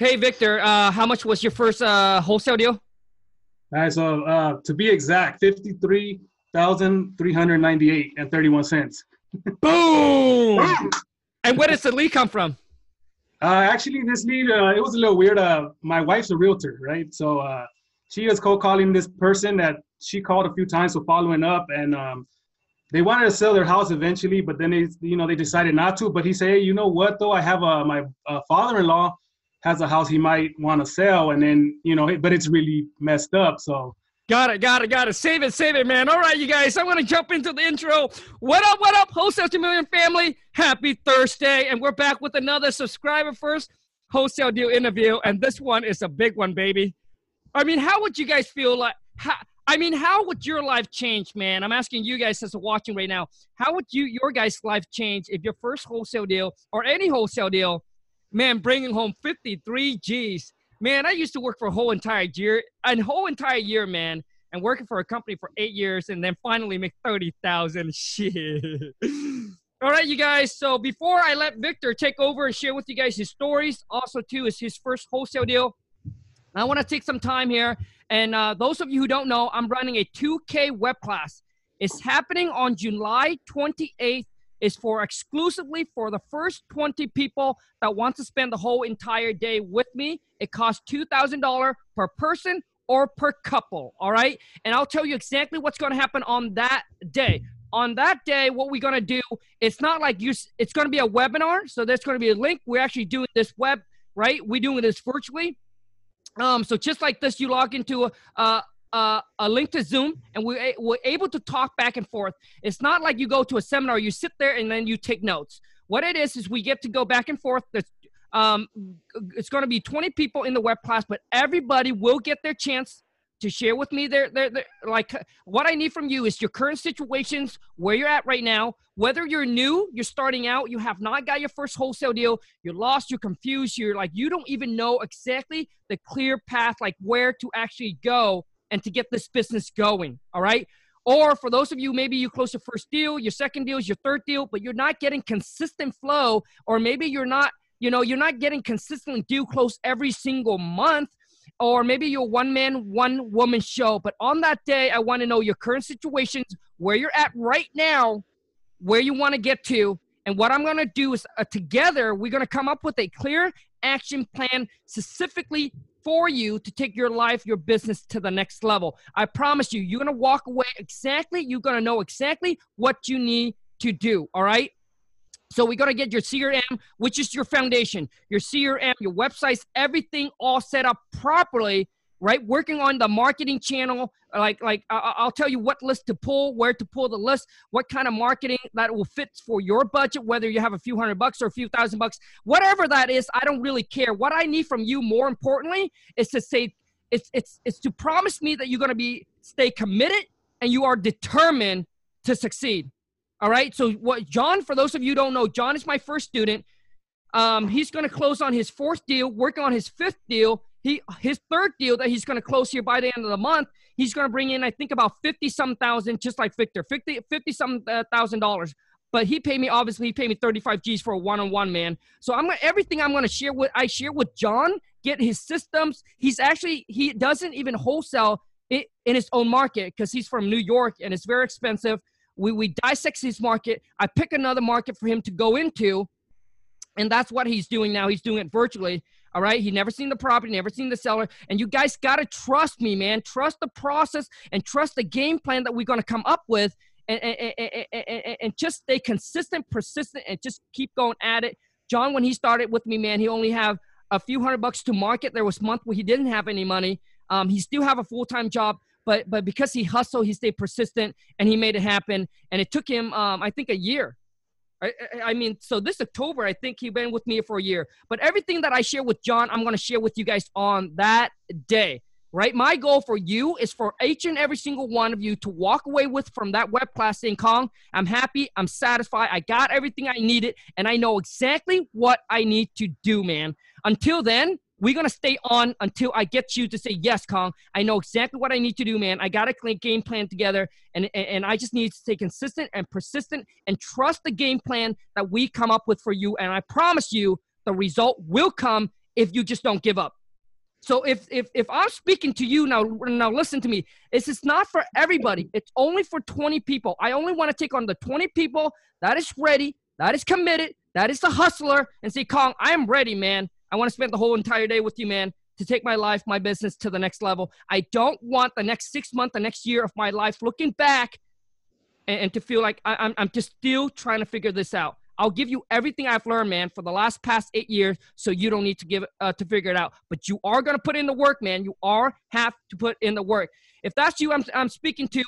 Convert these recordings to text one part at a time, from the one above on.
Hey, Victor, uh, how much was your first uh, wholesale deal? All right, so uh, to be exact, fifty-three thousand three hundred ninety-eight and thirty-one cents. Boom! and where does the lead come from? Uh, actually, this lead uh, it was a little weird. Uh, my wife's a realtor, right? So uh, she was cold calling this person that she called a few times for following up, and um, they wanted to sell their house eventually, but then they, you know, they decided not to. But he said, hey, you know what? Though I have a my uh, father-in-law has a house he might want to sell, and then you know, but it's really messed up. So Got it, got it, got it. Save it, save it, man. All right, you guys, I'm going to jump into the intro. What up, what up, Wholesale Million family? Happy Thursday. And we're back with another subscriber first wholesale deal interview. And this one is a big one, baby. I mean, how would you guys feel like? How, I mean, how would your life change, man? I'm asking you guys as watching right now. How would you your guys' life change if your first wholesale deal or any wholesale deal, man, bringing home 53 G's? Man, I used to work for a whole entire year, a whole entire year, man, and working for a company for eight years, and then finally make 30,000. Shit. All right, you guys. So before I let Victor take over and share with you guys his stories, also too is his first wholesale deal. I want to take some time here, and uh, those of you who don't know, I'm running a 2K web class. It's happening on July 28th is for exclusively for the first 20 people that want to spend the whole entire day with me. It costs $2,000 per person or per couple, all right? And I'll tell you exactly what's going to happen on that day. On that day, what we're going to do, it's not like you, it's going to be a webinar. So there's going to be a link. We're actually doing this web, right? We're doing this virtually. Um, so just like this, you log into a, a, uh, a link to Zoom, and we're, we're able to talk back and forth. It's not like you go to a seminar, you sit there and then you take notes. What it is is we get to go back and forth. There's, um, it's going to be 20 people in the web class, but everybody will get their chance to share with me their, their, their, like what i need from you is your current situations where you're at right now whether you're new you're starting out you have not got your first wholesale deal you're lost you're confused you're like you don't even know exactly the clear path like where to actually go and to get this business going. All right. Or for those of you, maybe you close your first deal, your second deal your third deal, but you're not getting consistent flow, or maybe you're not, you know, you're not getting consistently deal close every single month, or maybe you're one man, one woman show. But on that day, I want to know your current situations, where you're at right now, where you want to get to. And what I'm going to do is uh, together, we're going to come up with a clear action plan specifically for you to take your life, your business to the next level. I promise you, you're going to walk away exactly, you're going to know exactly what you need to do. All right. So we're going to get your CRM, which is your foundation, your CRM, your websites, everything all set up properly right? Working on the marketing channel, like like I'll tell you what list to pull, where to pull the list, what kind of marketing that will fit for your budget, whether you have a few hundred bucks or a few thousand bucks, whatever that is. I don't really care. What I need from you, more importantly, is to say it's it's it's to promise me that you're going to be stay committed and you are determined to succeed. All right. So what John, for those of you don't know, John is my first student. Um, he's going to close on his fourth deal, working on his fifth deal he his third deal that he's going to close here by the end of the month, he's going to bring in I think about 50 some thousand just like Victor, 50 50 some uh, thousand dollars. But he paid me obviously he paid me 35 G's for a one-on-one man. So I'm gonna everything I'm going to share with I share with John, get his systems. He's actually he doesn't even wholesale it in his own market because he's from New York and it's very expensive. We we dissect his market. I pick another market for him to go into and that's what he's doing now. He's doing it virtually. All right. He never seen the property, never seen the seller. And you guys got to trust me, man. Trust the process and trust the game plan that we're going to come up with. And, and, and, and, just stay consistent, persistent, and just keep going at it. John, when he started with me, man, he only have a few hundred bucks to market. There was month where he didn't have any money. Um, he still have a full time job, but but because he hustled, he stayed persistent, and he made it happen. And it took him, um, I think, a year I, I, mean, so this October, I think he been with me for a year. But everything that I share with John, I'm going to share with you guys on that day, right? My goal for you is for each and every single one of you to walk away with from that web class saying, Kong, I'm happy, I'm satisfied, I got everything I needed, and I know exactly what I need to do, man. Until then, we're gonna stay on until I get you to say yes, Kong. I know exactly what I need to do, man. I got a game plan together, and, and and I just need to stay consistent and persistent and trust the game plan that we come up with for you. And I promise you, the result will come if you just don't give up. So if if if I'm speaking to you now, now listen to me. This is not for everybody. It's only for 20 people. I only want to take on the 20 people that is ready, that is committed, that is the hustler, and say, Kong, I am ready, man. I want to spend the whole entire day with you, man, to take my life, my business to the next level. I don't want the next six months, the next year of my life looking back and, and to feel like I, I'm, I'm just still trying to figure this out. I'll give you everything I've learned, man, for the last past eight years, so you don't need to give uh, to figure it out. But you are gonna put in the work, man. You are have to put in the work. If that's you, I'm I'm speaking to.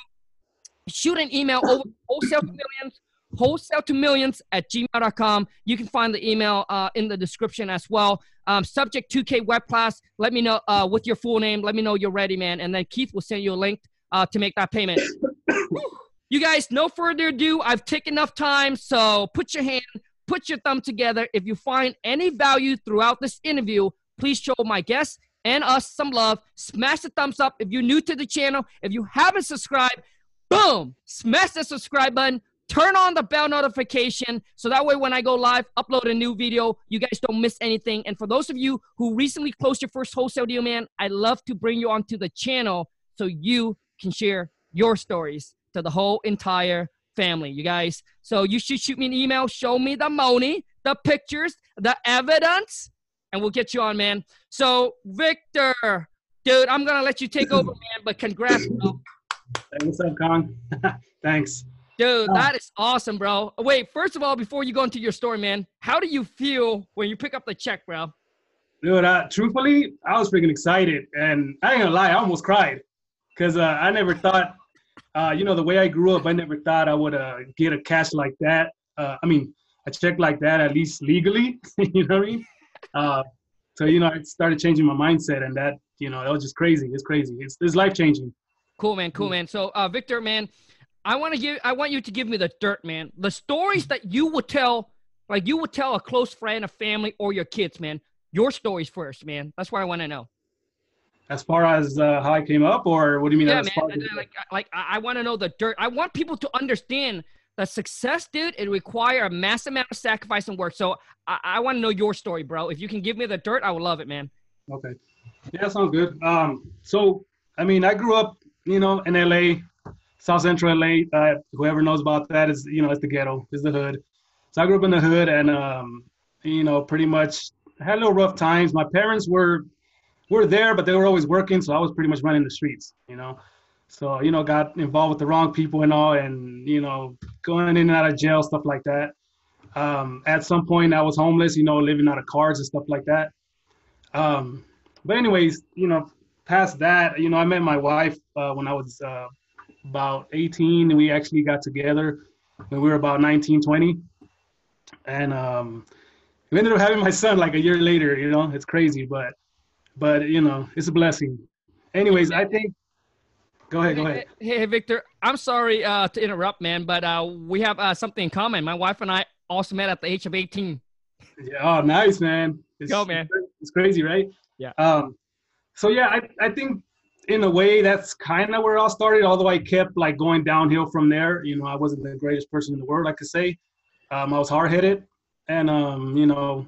Shoot an email over wholesale millions, wholesale to millions at gmail.com. You can find the email uh, in the description as well. Um, subject 2K web class. Let me know uh, with your full name. Let me know you're ready, man. And then Keith will send you a link uh, to make that payment. You guys, no further ado. I've taken enough time, so put your hand, put your thumb together. If you find any value throughout this interview, please show my guests and us some love. Smash the thumbs up if you're new to the channel. If you haven't subscribed, boom, smash the subscribe button. Turn on the bell notification so that way when I go live, upload a new video, you guys don't miss anything. And for those of you who recently closed your first wholesale deal, man, I love to bring you onto the channel so you can share your stories to the whole entire family, you guys. So you should shoot me an email, show me the money, the pictures, the evidence, and we'll get you on, man. So Victor, dude, I'm gonna let you take over, man. But congrats, bro. Hey, what's up, Kong? Thanks. Dude, that is awesome, bro. Wait, first of all, before you go into your story, man, how do you feel when you pick up the check, bro? Dude, uh, truthfully, I was freaking excited, and I ain't gonna lie, I almost cried, cause uh, I never thought uh, you know, the way I grew up, I never thought I would uh, get a cash like that. Uh, I mean, a check like that, at least legally. you know what I mean? Uh, so you know, I started changing my mindset, and that you know, that was just crazy. It's crazy. It's it's life changing. Cool, man. Cool, man. So, uh, Victor, man, I want to give, I want you to give me the dirt, man. The stories that you would tell, like you would tell a close friend, a family, or your kids, man. Your stories first, man. That's what I want to know as far as uh, how I came up, or what do you mean? Yeah, man. Like, like I want to know the dirt. I want people to understand that success, dude, it require a massive amount of sacrifice and work. So I, I want to know your story, bro. If you can give me the dirt, I would love it, man. Okay. Yeah, sounds good. Um, so I mean, I grew up, you know, in LA, South Central LA. Uh, whoever knows about that is, you know, it's the ghetto, it's the hood. So I grew up in the hood, and um, you know, pretty much had a little rough times. My parents were were there, but they were always working, so I was pretty much running the streets, you know. So you know, got involved with the wrong people and all, and you know, going in and out of jail, stuff like that. Um, at some point, I was homeless, you know, living out of cars and stuff like that. Um, but anyways, you know, past that, you know, I met my wife uh, when I was uh, about 18, and we actually got together when we were about 19, 20, and um, we ended up having my son like a year later. You know, it's crazy, but but you know, it's a blessing. Anyways, I think. Go ahead. Go ahead. Hey, hey Victor. I'm sorry uh, to interrupt, man, but uh, we have uh, something in common. My wife and I also met at the age of 18. Yeah. Oh, nice, man. It's, Go, man. It's crazy, right? Yeah. Um. So yeah, I I think in a way that's kind of where all started. Although I kept like going downhill from there. You know, I wasn't the greatest person in the world, I could say. Um, I was hard headed, and um, you know,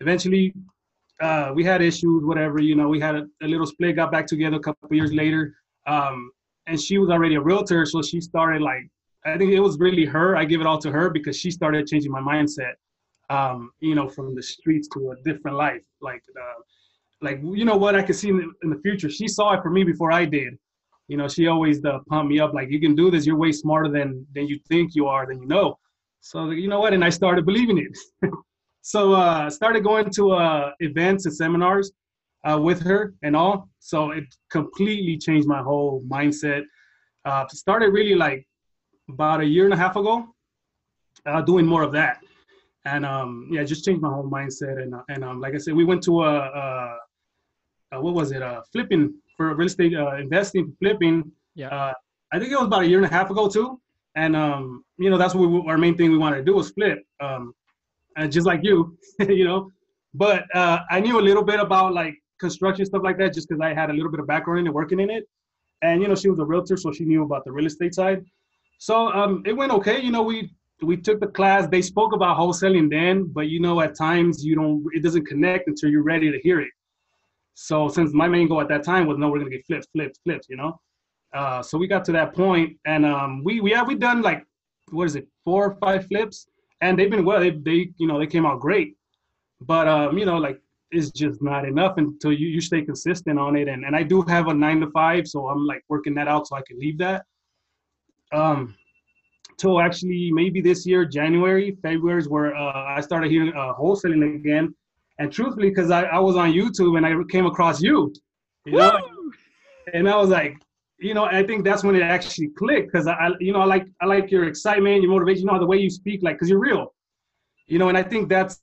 eventually uh, we had issues, whatever. You know, we had a, a little split, got back together a couple years later. Um, and she was already a realtor, so she started like I think it was really her. I give it all to her because she started changing my mindset. Um, you know, from the streets to a different life. Like, uh, like you know what I could see in the, in the, future. She saw it for me before I did. You know, she always uh, pumped me up like, "You can do this. You're way smarter than than you think you are, than you know." So you know what? And I started believing it. So uh, started going to uh, events and seminars uh, with her and all. So it completely changed my whole mindset. Uh, started really like about a year and a half ago, uh, doing more of that, and um, yeah, just changed my whole mindset. And uh, and um, like I said, we went to a, a, a what was it? Uh, flipping for real estate uh, investing, flipping. Yeah. Uh, I think it was about a year and a half ago too. And um, you know, that's what we, our main thing we wanted to do was flip. Um, uh, just like you, you know. But uh, I knew a little bit about like construction stuff like that, just because I had a little bit of background in it, working in it. And you know, she was a realtor, so she knew about the real estate side. So um, it went okay. You know, we we took the class. They spoke about wholesaling then, but you know, at times you don't. It doesn't connect until you're ready to hear it. So since my main goal at that time was no, we're gonna get flipped, flipped, flipped, you know. Uh, so we got to that point, and um, we we have we done like what is it, four or five flips, and they've been well. They they you know they came out great, but um, you know like it's just not enough until you you stay consistent on it. And and I do have a nine to five, so I'm like working that out so I can leave that. Um, till actually maybe this year January, February is where uh, I started hearing uh, wholesaling again. And truthfully, because I, I was on YouTube and I came across you, you know, and I was like, you know, I think that's when it actually clicked because I, you know, I like I like your excitement, your motivation, you know, the way you speak, like, because you're real, you know, and I think that's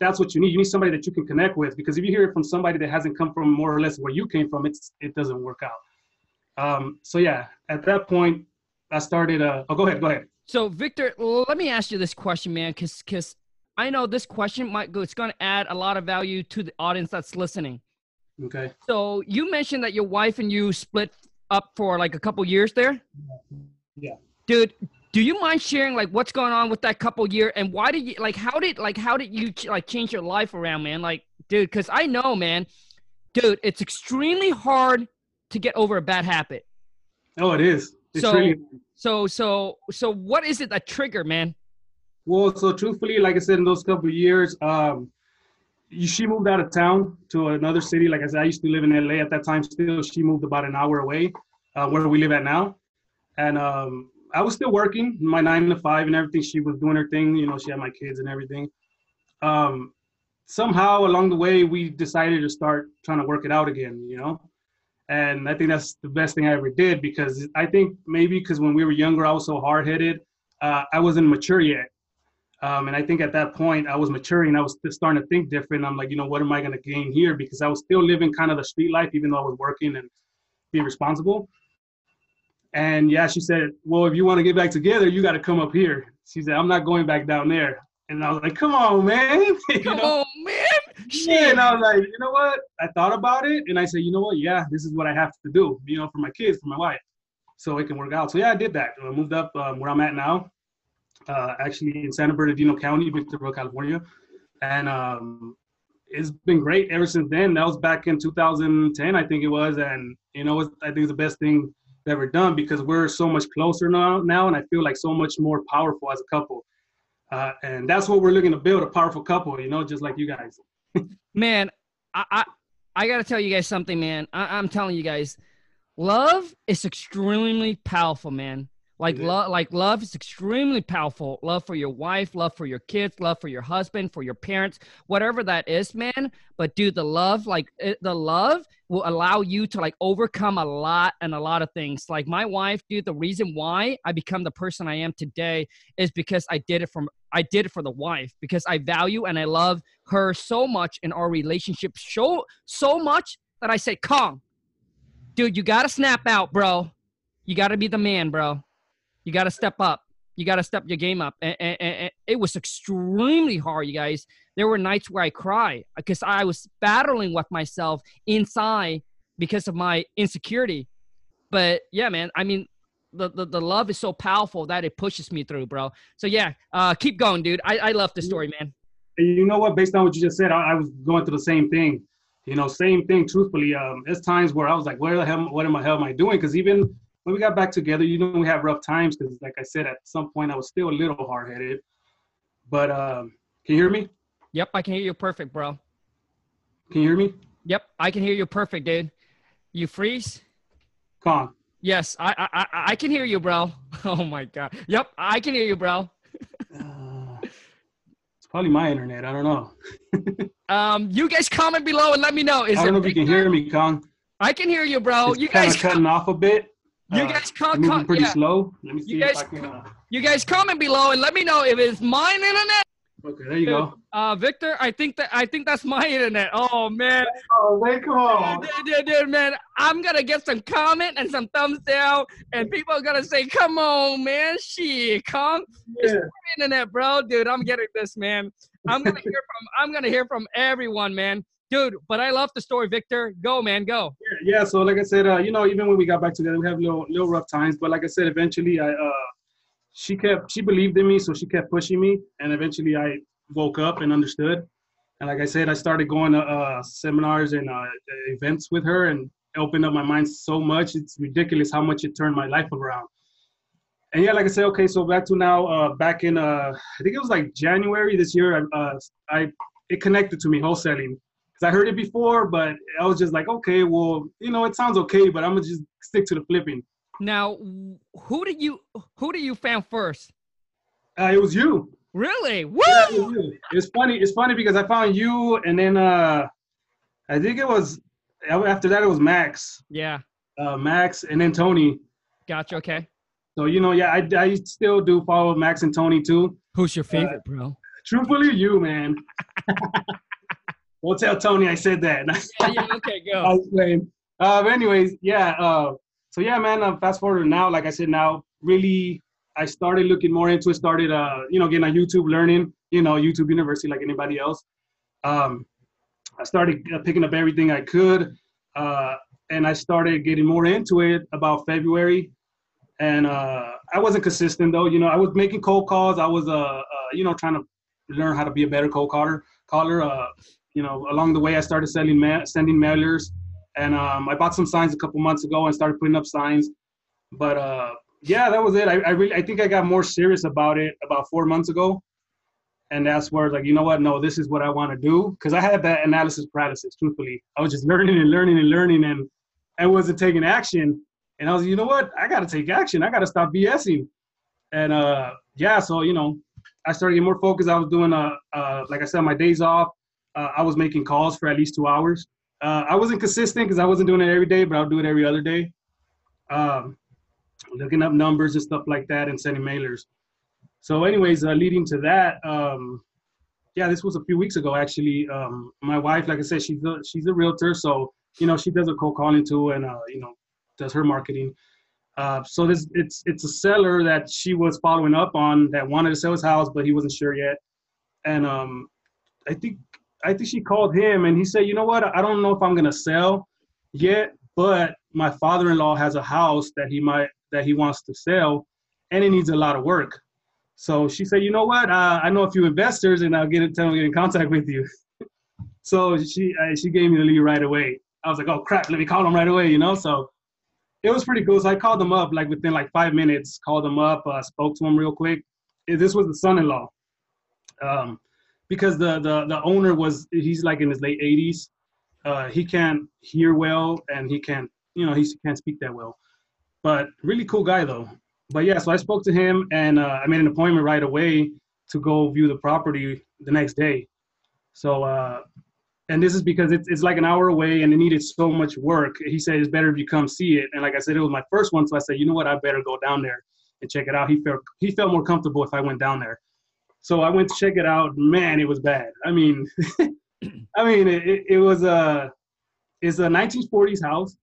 that's what you need. You need somebody that you can connect with because if you hear it from somebody that hasn't come from more or less where you came from, it's it doesn't work out. Um, so yeah, at that point, I started. Uh, oh, go ahead, go ahead. So Victor, let me ask you this question, man, because because I know this question might go. It's going to add a lot of value to the audience that's listening. Okay. So you mentioned that your wife and you split up for like a couple years there. Yeah. Dude, do you mind sharing like what's going on with that couple year and why did you like how did like how did you like change your life around, man? Like, dude, because I know, man, dude, it's extremely hard to get over a bad habit. Oh, it is. It's so, really so, so, so, what is it that trigger, man? Well. So truthfully, like I said, in those couple of years, um, she moved out of town to another city. Like I said, I used to live in LA at that time. Still, she moved about an hour away, uh, where we live at now, and um, I was still working my nine to five and everything. She was doing her thing. You know, she had my kids and everything. Um, somehow along the way, we decided to start trying to work it out again. You know, and I think that's the best thing I ever did because I think maybe because when we were younger, I was so hard headed. Uh, I wasn't mature yet. Um, and I think at that point I was maturing. I was starting to think different. I'm like, you know, what am I going to gain here? Because I was still living kind of the street life, even though I was working and being responsible. And yeah, she said, well, if you want to get back together, you got to come up here. She said, I'm not going back down there. And I was like, come on, man. come know? on, man. Yeah, and I was like, you know what? I thought about it and I said, you know what? Yeah, this is what I have to do, you know, for my kids, for my wife, so it can work out. So yeah, I did that. I moved up um, where I'm at now, uh, actually in San Bernardino County, Victorville, California. And um, it's been great ever since then. That was back in 2010, I think it was. And, you know, I think it's the best thing ever done because we're so much closer now, now and I feel like so much more powerful as a couple. Uh, and that's what we're looking to build a powerful couple, you know, just like you guys man, I, I, I got to tell you guys something, man. I, I'm telling you guys, love is extremely powerful, man. Like love, like love is extremely powerful. Love for your wife, love for your kids, love for your husband, for your parents, whatever that is, man. But dude, the love, like it, the love, will allow you to like overcome a lot and a lot of things. Like my wife, dude, the reason why I become the person I am today is because I did it from I did it for the wife because I value and I love her so much in our relationship, so so much that I say, "Kong, dude, you gotta snap out, bro. You gotta be the man, bro." You got to step up. You got to step your game up. And, and, and, it was extremely hard, you guys. There were nights where I cried because I was battling with myself inside because of my insecurity. But yeah, man, I mean, the, the, the love is so powerful that it pushes me through, bro. So yeah, uh, keep going, dude. I, I love the story, man. You know what? Based on what you just said, I, I was going through the same thing. You know, same thing. Truthfully, um, there's times where I was like, "Where the hell? What am I? Hell am I doing?" Because even when we got back together, you know, we had rough times because, like I said, at some point I was still a little hard headed. But um, can you hear me? Yep, I can hear you perfect, bro. Can you hear me? Yep, I can hear you perfect, dude. You freeze? Come on. Yes, I I I can hear you, bro. Oh my god. Yep, I can hear you, bro. uh, it's probably my internet. I don't know. um, you guys comment below and let me know. Is I don't know if you can hear me, Kong. I can hear you, bro. It's you guys are cutting off a bit. You uh, guys comment. Moving pretty yeah. slow. Let me see you guys, if I can. Uh... You guys comment below and let me know if it's mine internet. Okay, there you go. Uh, Victor, I think that I think that's my internet. Oh man. Oh wait, come on. Dude, dude, dude, man, I'm gonna get some comment and some thumbs down, and people are gonna say, "Come on, man, shit, come." Yeah. internet, bro, dude. I'm getting this, man. I'm gonna hear from. I'm gonna hear from everyone, man dude. But I love the story, Victor. Go, man, go. Yeah, yeah. So like I said, uh, you know, even when we got back together, we have little little rough times. But like I said, eventually, I uh, she kept she believed in me, so she kept pushing me, and eventually I woke up and understood. And like I said, I started going to uh, seminars and uh, events with her, and opened up my mind so much. It's ridiculous how much it turned my life around. And yeah, like I said, okay, so back to now, uh, back in uh, I think it was like January this year, I, uh, I it connected to me wholesaling I heard it before, but I was just like, okay, well, you know, it sounds okay, but I'm gonna just stick to the flipping. Now, who did you who did you found first? Uh, it was you. Really? Woo! Yeah, it it's funny. It's funny because I found you, and then uh, I think it was after that it was Max. Yeah. Uh, Max, and then Tony. Gotcha. Okay. So you know, yeah, I, I still do follow Max and Tony too. Who's your favorite, uh, bro? Truthfully, you, man. we'll tell Tony I said that. yeah, yeah, okay, go. I was playing. Uh, anyways, yeah. Uh, so yeah, man. Uh, fast forward now, like I said, now really, I started looking more into it. Started, uh, you know, getting on YouTube, learning, you know, YouTube University like anybody else. Um, I started uh, picking up everything I could, uh, and I started getting more into it about February and uh, I wasn't consistent though. You know, I was making cold calls. I was, uh, uh, you know, trying to learn how to be a better cold caller. Caller, uh, you know, along the way, I started selling ma- sending mailers, and um, I bought some signs a couple months ago and started putting up signs. But uh, yeah, that was it. I, I really, I think I got more serious about it about four months ago, and that's where like, you know what? No, this is what I want to do because I had that analysis paralysis. Truthfully, I was just learning and learning and learning, and I wasn't taking action and I was, you know what? I got to take action. I got to stop BSing. And uh, yeah, so you know, I started getting more focused. I was doing, uh, uh like I said, my days off. Uh, I was making calls for at least two hours. Uh, I wasn't consistent because I wasn't doing it every day, but I'll do it every other day. Um, looking up numbers and stuff like that and sending mailers. So, anyways, uh, leading to that, um, yeah, this was a few weeks ago actually. Um, my wife, like I said, she's a, she's a realtor, so you know she does a cold calling too, and uh, you know does her marketing. Uh, so this it's it's a seller that she was following up on that wanted to sell his house, but he wasn't sure yet. And um, I think I think she called him and he said, you know what, I don't know if I'm gonna sell yet, but my father-in-law has a house that he might that he wants to sell, and it needs a lot of work. So she said, you know what, uh, I know a few investors, and I'll get it, tell them get in contact with you. so she uh, she gave me the lead right away. I was like, oh crap, let me call them right away, you know. So it was pretty cool. So I called them up like within like five minutes. Called them up, uh, spoke to him real quick. This was the son-in-law, um, because the the the owner was he's like in his late 80s. Uh, he can't hear well, and he can't you know he can't speak that well. But really cool guy though. But yeah, so I spoke to him, and uh, I made an appointment right away to go view the property the next day. So uh, and this is because it's, it's like an hour away and it needed so much work. He said it's better if you come see it. And like I said, it was my first one, so I said, you know what, I better go down there and check it out. He felt he felt more comfortable if I went down there. So I went to check it out. Man, it was bad. I mean, I mean, it, it was a it's a 1940s house,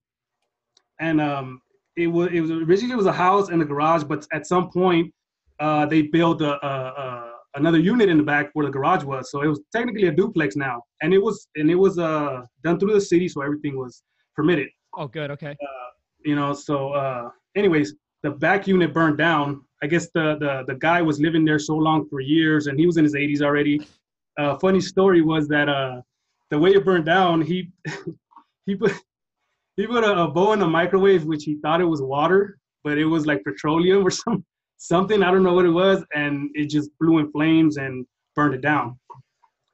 and um, it was it was originally it was a house and a garage, but at some point, uh, they built a, a, a another unit in the back where the garage was. So it was technically a duplex now, and it was and it was uh done through the city, so everything was permitted. Oh, good. Okay. Uh, you know, so uh, anyways, the back unit burned down. I guess the the the guy was living there so long for years, and he was in his 80s already. Uh, funny story was that uh, the way it burned down, he he put he put a, a bowl in the microwave, which he thought it was water, but it was like petroleum or some something I don't know what it was, and it just blew in flames and burned it down,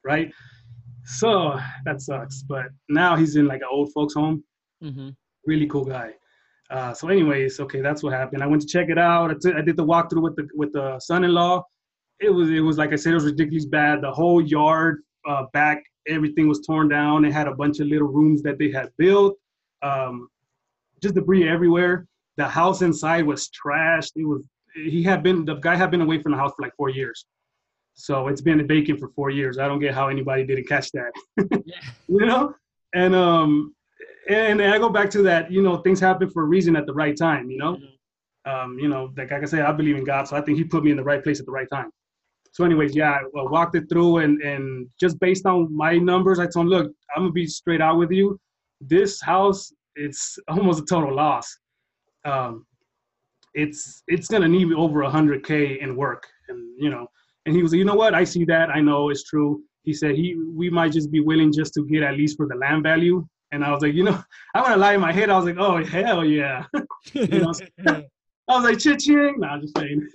right? So that sucks. But now he's in like an old folks home. Mm-hmm. Really cool guy. Uh, so, anyways, okay, that's what happened. I went to check it out. I, t- I did the walkthrough with the with the son-in-law. It was it was like I said, it was ridiculously bad. The whole yard uh, back, everything was torn down. It had a bunch of little rooms that they had built. Um, just debris everywhere. The house inside was trashed. It was he had been the guy had been away from the house for like four years. So it's been vacant for four years. I don't get how anybody didn't catch that. yeah. You know? And um and, I go back to that, you know, things happen for a reason at the right time, you know? Mm-hmm. Um, you know, like, like I say, I believe in God, so I think he put me in the right place at the right time. So, anyways, yeah, I walked it through and and just based on my numbers, I told him, look, I'm gonna be straight out with you. This house, it's almost a total loss. Um, it's it's gonna need over a hundred k in work, and you know, and he was, you know what, I see that, I know it's true. He said he we might just be willing just to get at least for the land value, and I was like, you know, I want to lie in my head. I was like, oh hell yeah, you know, I was like, ching. Nah, just saying.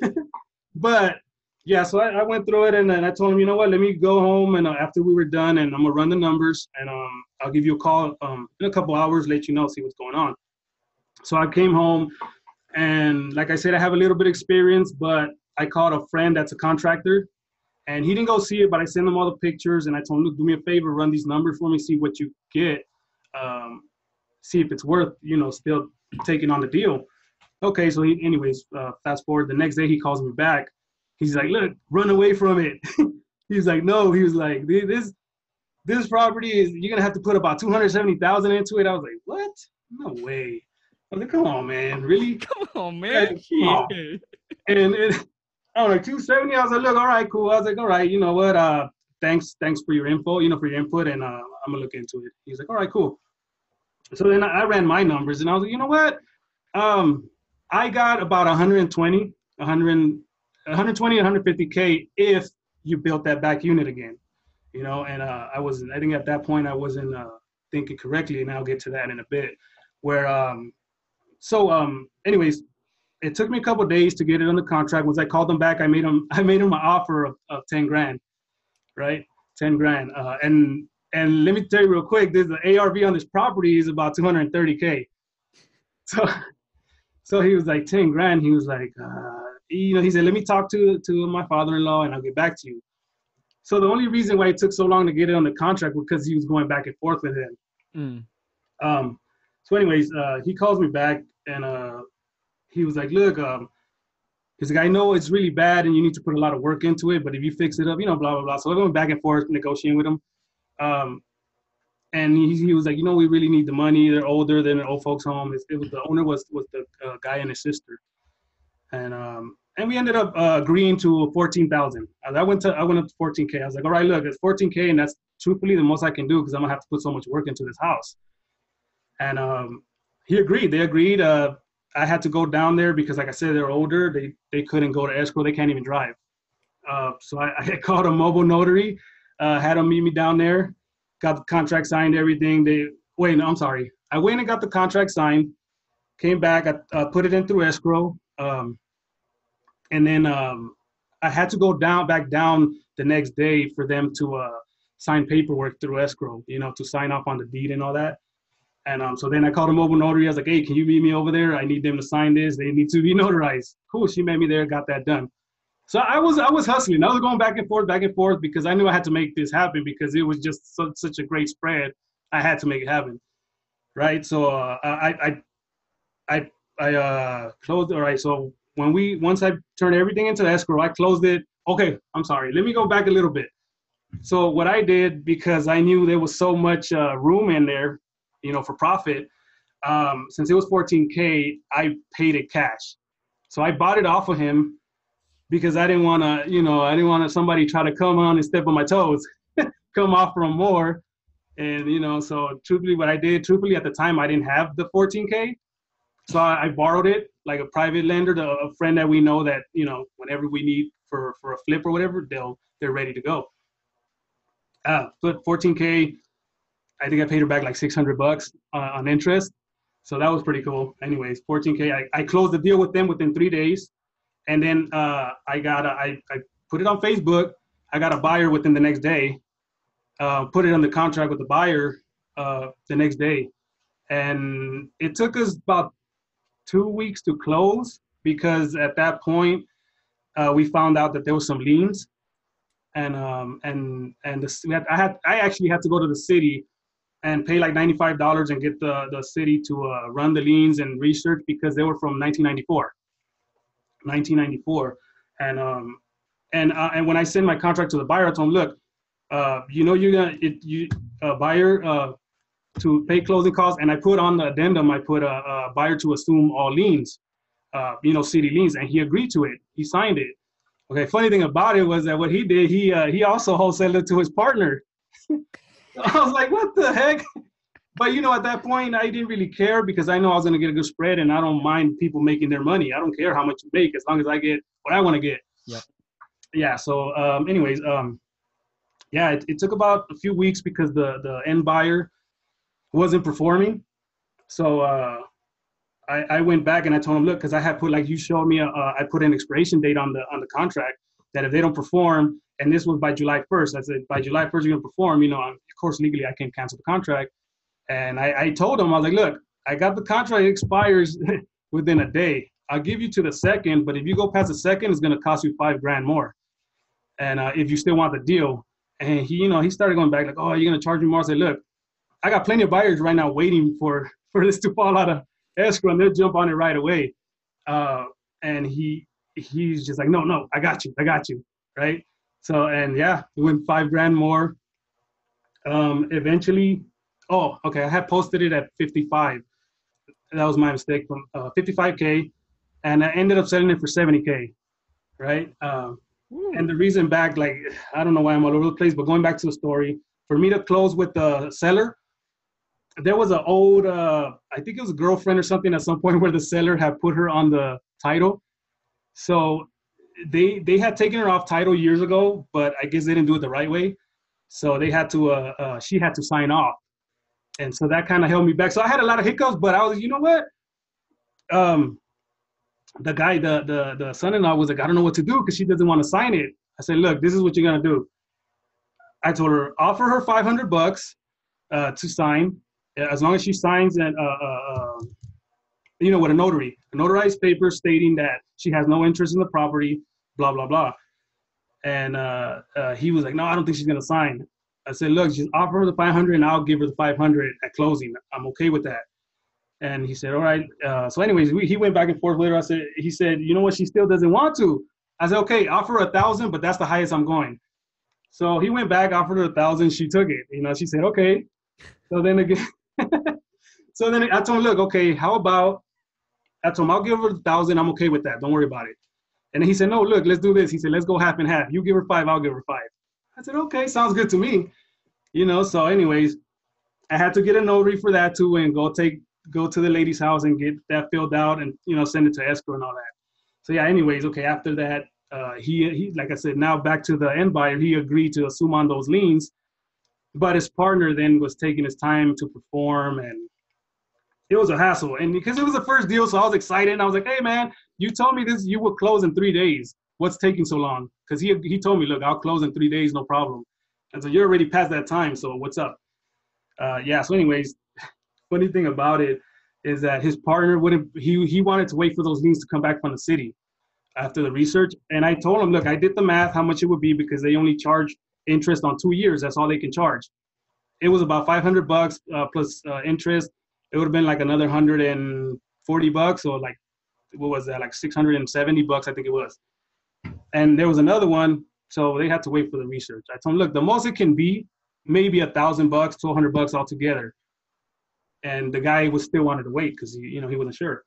but yeah, so I, I, went through it and then I told him, you know what, let me go home and uh, after we were done and I'm gonna run the numbers and um, I'll give you a call um, in a couple hours, let you know, see what's going on. So I came home and like I said, I have a little bit of experience, but I called a friend that's a contractor and he didn't go see it, but I sent him all the pictures and I told him, look, do me a favor, run these numbers for me, see what you get, um, see if it's worth, you know, still taking on the deal. Okay, so he, anyways, uh, fast forward, the next day he calls me back He's like, look, run away from it. He's like, no. He was like, this this property is you're gonna have to put about two hundred seventy thousand into it. I was like, what? No way. I was like, come on, man, really? Come on, man. come on. And, and I was like, two seventy. I was like, look, all right, cool. I was like, all right, you know what? Uh, thanks, thanks for your info, you know, for your input, and uh, I'm gonna look into it. He's like, all right, cool. So then I ran my numbers, and I was like, you know what? Um, I got about 120, 100, 120 150k if you built that back unit again you know? And uh, i wasn't i think at that point i wasn't uh, thinking correctly and i'll get to that in a bit where um so um anyways it took me a couple days to get it on the contract. Once i called them back i made them i made them an offer of, of 10 grand right? 10 grand uh, and and let me tell you real quick this the arv on this property is about 230k so so he was like 10 grand he was like uh, you know, he said, let me talk to, to my father-in-law and I'll get back to you. So the only reason why it took so long to get it on the contract was because he was going back and forth with him. Mm. Um, so anyways, uh, he calls me back and uh, he was like, look, um, he's like, I know it's really bad and you need to put a lot of work into it, but if you fix it up, you know, blah, blah, blah. So I went back and forth negotiating with him. Um, and he, he was like, you know, we really need the money. They're older than an old folks home. It, it was the owner was was the uh, guy and his sister, and um, and we ended up uh, agreeing to 14,000. I went to I went up to 14k. I was like, all right, look, it's 14k, and that's truthfully the most I can do because I'm gonna have to put so much work into this house. And um, he agreed. They agreed. Uh, I had to go down there because, like I said, they're older. They they couldn't go to escrow. They can't even drive. Uh, so I, I, called a mobile notary, uh, had them meet me down there, got the contract signed, everything. They wait, no, I'm sorry. I went and got the contract signed, came back, I uh, put it in through escrow. Um, and then um, I had to go down back down the next day for them to uh, sign paperwork through escrow, you know, to sign off on the deed and all that. And um, so then I called a mobile notary. I was like, hey, can you meet me over there? I need them to sign this. They need to be notarized. Cool. She met me there, got that done. So I was I was hustling. I was going back and forth, back and forth because I knew I had to make this happen because it was just such, such a great spread. I had to make it happen, right? So uh, I I I I uh, closed. All right. So when we once I turned everything into escrow, I closed it. Okay, I'm sorry. Let me go back a little bit. So what I did because I knew there was so much uh, room in there, you know, for profit. Um, since it was 14k, I paid it cash. So I bought it off of him because I didn't want to, you know, I didn't want somebody try to come on and step on my toes, come off from more. And you know, so truthfully, what I did, truthfully, at the time, I didn't have the 14k, so I, I borrowed it like a private lender to a friend that we know that you know whenever we need for for a flip or whatever, they'll they're ready to go. Uh, but 14k, I think I paid her back like 600 bucks uh, on interest, so that was pretty cool. Anyways, 14k, I, I closed the deal with them within three days, and then uh, I got a, I I put it on Facebook. I got a buyer within the next day. Uh, put it on the contract with the buyer uh, the next day, and it took us about two weeks to close because at that point uh, we found out that there was some liens and um, and and the, I had I actually had to go to the city and pay like ninety five dollars and get the the city to uh, run the liens and research because they were from 1994. 1994, and um and uh, and when I send my contract to the buyer, I told him, look, uh, you know you're gonna it, you uh, buyer uh, to pay closing costs, and I put on the addendum, I put a, a buyer to assume all liens, uh, you know, city liens, and he agreed to it. He signed it. Okay, funny thing about it was that what he did, he uh, he also wholesaled it to his partner. I was like, what the heck? But you know, at that point, I didn't really care because I know I was gonna get a good spread, and I don't mind people making their money. I don't care how much you make as long as I get what I want to get. Yeah. Yeah. So, um, anyways, um, yeah, it, it took about a few weeks because the the end buyer wasn't performing. So uh, I, I went back and I told him, look, because I had put like you showed me, uh, I put an expiration date on the on the contract that if they don't perform, and this was by July 1st, I said by July 1st you're gonna perform. You know, of course legally I can't cancel the contract. And I, I told him I was like, look, I got the contract it expires within a day. I'll give you to the second, but if you go past the second, it's gonna cost you five grand more. And uh, if you still want the deal, and he, you know, he started going back like, oh, you're gonna charge me more. I said, look, I got plenty of buyers right now waiting for for this to fall out of escrow, and they'll jump on it right away. Uh, and he he's just like, no, no, I got you, I got you, right? So and yeah, we went five grand more. Um, eventually, oh, okay, I had posted it at 55. That was my mistake from uh, 55k, and I ended up selling it for 70k, right? Um, and the reason back, like, I don't know why I'm all over the place, but going back to the story, for me to close with the seller, there was an old, uh, I think it was a girlfriend or something at some point where the seller had put her on the title. So they they had taken her off title years ago, but I guess they didn't do it the right way. So they had to, uh, uh, she had to sign off, and so that kind of held me back. So I had a lot of hiccups, but I was, you know what? Um, the guy, the the the son-in-law was like, I don't know what to do because she doesn't want to sign it. I said, look, this is what you're gonna do. I told her, offer her 500 bucks uh, to sign, as long as she signs and uh, uh, uh, you know, with a notary, a notarized paper stating that she has no interest in the property, blah blah blah. And uh, uh, he was like, no, I don't think she's gonna sign. I said, look, just offer her the 500 and I'll give her the 500 at closing. I'm okay with that. And he said, all right. Uh, so, anyways, we, he went back and forth later. I said, he said, you know what? She still doesn't want to. I said, okay, offer a thousand, but that's the highest I'm going. So he went back, offered her a thousand. She took it. You know, she said, okay. So then again, so then I told him, look, okay, how about? I told him I'll give her a thousand. I'm okay with that. Don't worry about it. And he said, no, look, let's do this. He said, let's go half and half. You give her five, I'll give her five. I said, okay, sounds good to me. You know, so anyways, I had to get a notary for that too and go take go to the lady's house and get that filled out and you know send it to escrow and all that. So yeah, anyways, okay, after that, uh, he he like I said, now back to the end buyer, he agreed to assume on those liens, but his partner then was taking his time to perform and it was a hassle. And because it was the first deal, so I was excited. I was like, hey man, you told me this you would close in three days. What's taking so long? Because he he told me, look, I'll close in three days, no problem. And so you're already past that time, so what's up? Uh, yeah. So, anyways, funny thing about it is that his partner wouldn't. He he wanted to wait for those liens to come back from the city after the research, and I told him, look, I did the math, how much it would be because they only charge interest on two years. That's all they can charge. It was about 500 bucks uh, plus uh, interest. It would have been like another 140 bucks, or like what was that? Like 670 bucks, I think it was. And there was another one so they had to wait for the research. I told them, look, the most it can be, maybe a thousand bucks, two hundred bucks altogether. And the guy was still wanted to wait because you know, he wasn't sure.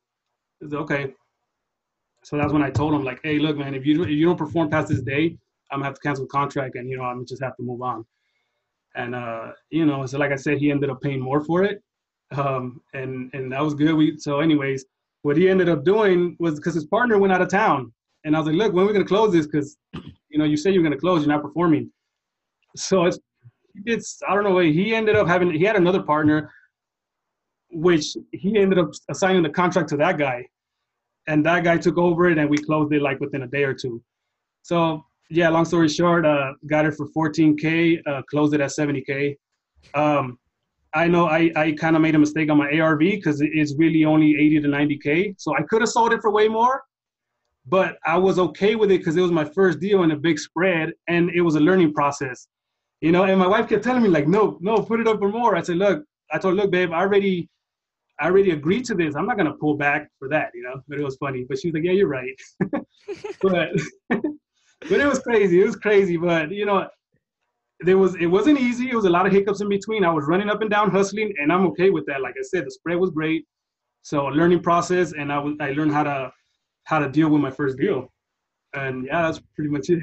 Okay. So that's when I told him, like, hey, look, man, if you if you don't perform past this day, I'm gonna have to cancel the contract, and you know, I'm just have to move on. And uh, you know, so like I said, he ended up paying more for it, um, and and that was good. We so, anyways, what he ended up doing was because his partner went out of town, and I was like, look, when are we gonna close this? Because you know, you say you're to close, you're not performing. So it's, it's, I don't know, he ended up having, he had another partner, which he ended up assigning the contract to that guy. And that guy took over it and we closed it like within a day or two. So yeah, long story short, uh, got it for 14K, uh, closed it at 70K. Um, I know I, I kind of made a mistake on my ARV because it's really only 80 to 90K. So I could have sold it for way more, but I was okay with it because it was my first deal in a big spread and it was a learning process. You know, and my wife kept telling me, like, no, no, put it up for more. I said, look, I told her, look, babe, I already I already agreed to this. I'm not gonna pull back for that, you know. But it was funny. But she was like, Yeah, you're right. but but it was crazy. It was crazy. But you know, there was it wasn't easy. It was a lot of hiccups in between. I was running up and down hustling, and I'm okay with that. Like I said, the spread was great. So learning process, and I was I learned how to how to deal with my first deal. And yeah, that's pretty much it.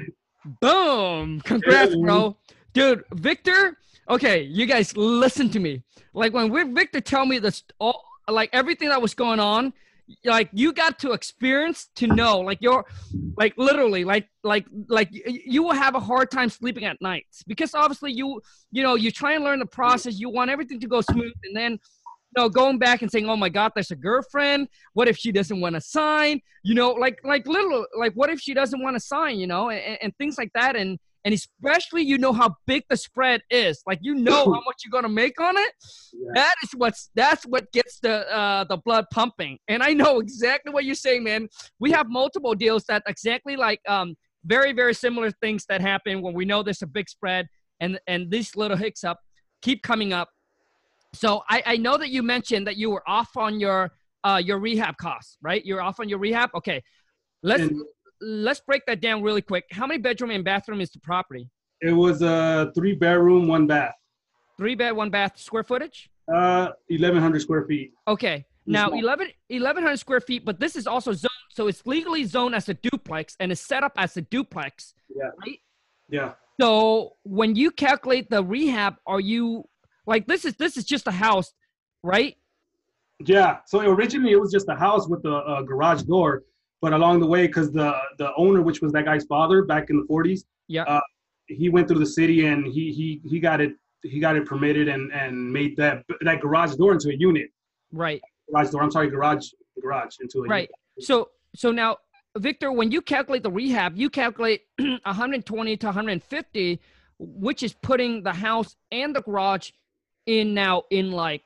Boom! Congrats, bro. Dude, Victor, okay, you guys listen to me. Like when we Victor tell me this, all like everything that was going on, like you got to experience to know. Like you're, like literally, like like like you will have a hard time sleeping at nights because obviously you you know you try and learn the process. You want everything to go smooth, and then know, going back and saying, "Oh my God, there's a girlfriend. What if she doesn't want to sign?" You know, like like little like what if she doesn't want to sign? You know, and, and things like that. And and especially you know how big the spread is. Like you know how much you're gonna make on it. Yeah. That is what's that's what gets the uh, the blood pumping. And I know exactly what you're saying, man. We have multiple deals that exactly like um very very similar things that happen when we know there's a big spread and and these little hicks up keep coming up so I, I know that you mentioned that you were off on your uh, your rehab costs, right? You're off on your rehab. Okay, let's and, let's break that down really quick. How many bedroom and bathroom is the property? It was a three bedroom, one bath. Three bed, one bath. Square footage? Uh, eleven hundred square feet. Okay, now 11, 1100 square feet, but this is also zoned, so it's legally zoned as a duplex and it's set up as a duplex. Yeah. Right. Yeah. So when you calculate the rehab, are you like this is this is just a house, right? Yeah. So originally it was just a house with a, a garage door, but along the way, because the the owner, which was that guy's father back in the 40s, yeah, uh, he went through the city and he he he got it he got it permitted and and made that that garage door into a unit. Right. Garage door. I'm sorry, garage garage into a unit. right. Unit. So so now Victor, when you calculate the rehab, you calculate 120 to 150, which is putting the house and the garage in now in like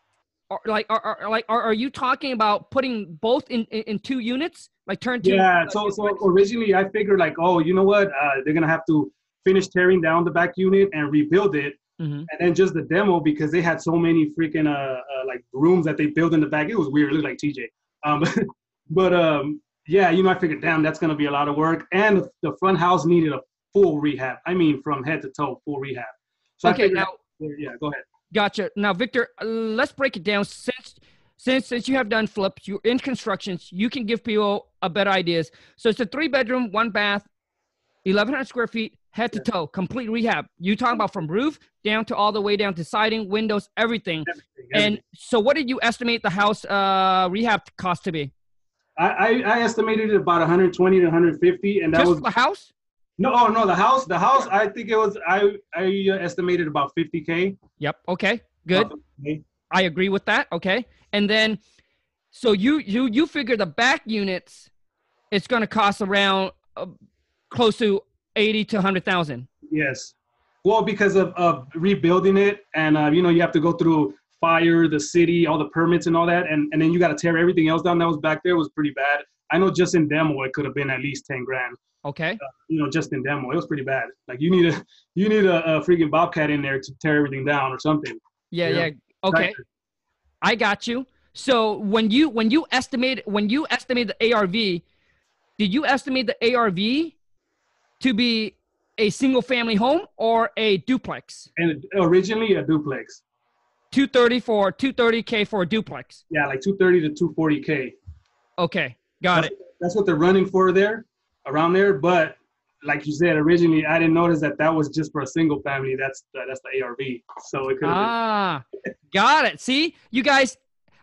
are, like are, are like are, are you talking about putting both in, in, in two units? Like turn two yeah uh, so so originally i figured like oh you know what? Uh, they're gonna have to finish tearing down the back unit and rebuild it. Mm-hmm. and then just the demo because they had so many freaking uh, uh, like rooms that they built in the back. It was weird it looked like tj um but um yeah you know i figured damn that's gonna be a lot of work. And the front house needed a full rehab. I mean from head to toe full rehab. So okay now yeah go ahead Gotcha. Now, Victor, uh, let's break it down. Since since since you have done flips, you're in constructions, you can give people a better ideas. So it's a three bedroom, one bath, eleven hundred square feet, head to toe, complete rehab. You talking about from roof down to all the way down to siding, windows, everything. everything, everything. And so, what did you estimate the house uh, rehab cost to be? I, I, I estimated it about 120 to 150, and that Just was the house. No, oh no, the house, the house. I think it was. I I estimated about fifty k. Yep. Okay. Good. I agree with that. Okay. And then, so you you you figure the back units, it's going to cost around uh, close to eighty to hundred thousand. Yes. Well, because of, of rebuilding it, and uh, you know you have to go through fire, the city, all the permits and all that, and and then you got to tear everything else down that was back there was pretty bad. I know just in demo it could have been at least ten grand. Okay. Uh, you know, just in demo, it was pretty bad. Like you need a you need a, a freaking bobcat in there to tear everything down or something. Yeah, yeah. Okay. I got you. So when you when you estimate when you estimate the ARV, did you estimate the ARV to be a single family home or a duplex? And originally a duplex. 230 for 230k for a duplex. Yeah, like 230 to 240k. Okay, got that's, it. That's what they're running for there around there. But like you said originally, I didn't notice that that was just for a single family. That's the, that's the ARV. So it could. Ah, got it. See, you guys,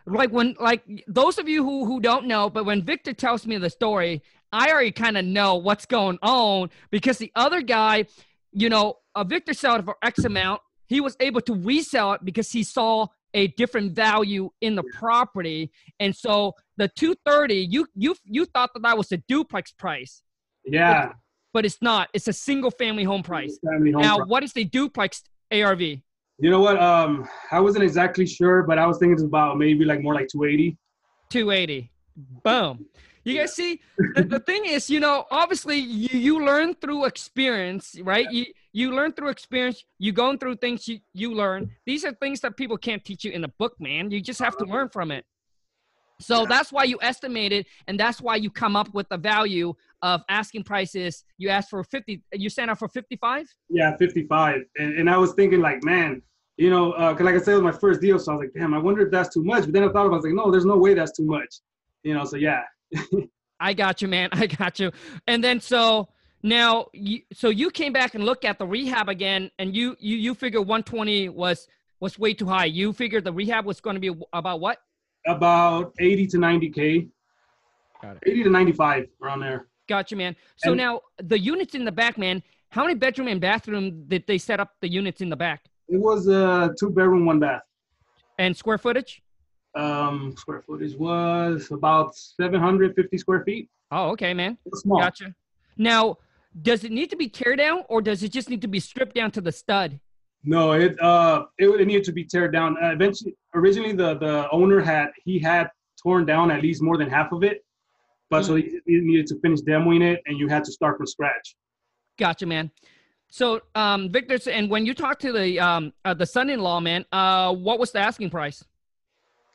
like when like those of you who who don't know, but when Victor tells me the story, I already kind of know what's going on because the other guy, you know, uh, Victor sold it for X amount. He was able to resell it because he saw a different value in the property, and so the 230 you you you thought that that was a duplex price yeah. But, but it's not. It's a single family home price. Family home now, price. what is the duplex ARV? You know what? Um, I wasn't exactly sure, but I was thinking it's about maybe like more like 280. 280. Boom. You guys see, the, the thing is, you know, obviously you, you learn through experience, right? You you learn through experience. You going through things you, you learn. These are things that people can't teach you in a book, man. You just have to learn from it. So that's why you estimate it, and that's why you come up with the value of asking prices. You asked for 50, you sent out for 55? Yeah, 55. And, and I was thinking, like, man, you know, because uh, like I said, it was my first deal. So I was like, damn, I wonder if that's too much. But then I thought about it, I was like, no, there's no way that's too much. You know, so yeah. I got you, man. I got you. And then so Now, you, so you came back and looked at the rehab again, and you you you figured 120 was was way too high. You figured the rehab was going to be about what? About 80 to 90k. Got it. 80 to 95 around there. Gotcha, man. So And- now the units in the back, man. How many bedroom and bathroom did they set up the units in the back It was a two bedroom, one bath. and square footage? Um, square footage was about 750 square feet. Oh, okay, man. Small. Gotcha. Now, does it need to be tear down or does it just need to be stripped down to the stud? No, it uh it, would- it needed to be teared down. Uh, eventually, originally the the owner had he had torn down at least more than half of it, but so he, he needed to finish demoing it, and you had to start from scratch. Gotcha, man. So, um, Victor, and when you talked to the um, uh, the son-in-law, man, uh, what was the asking price?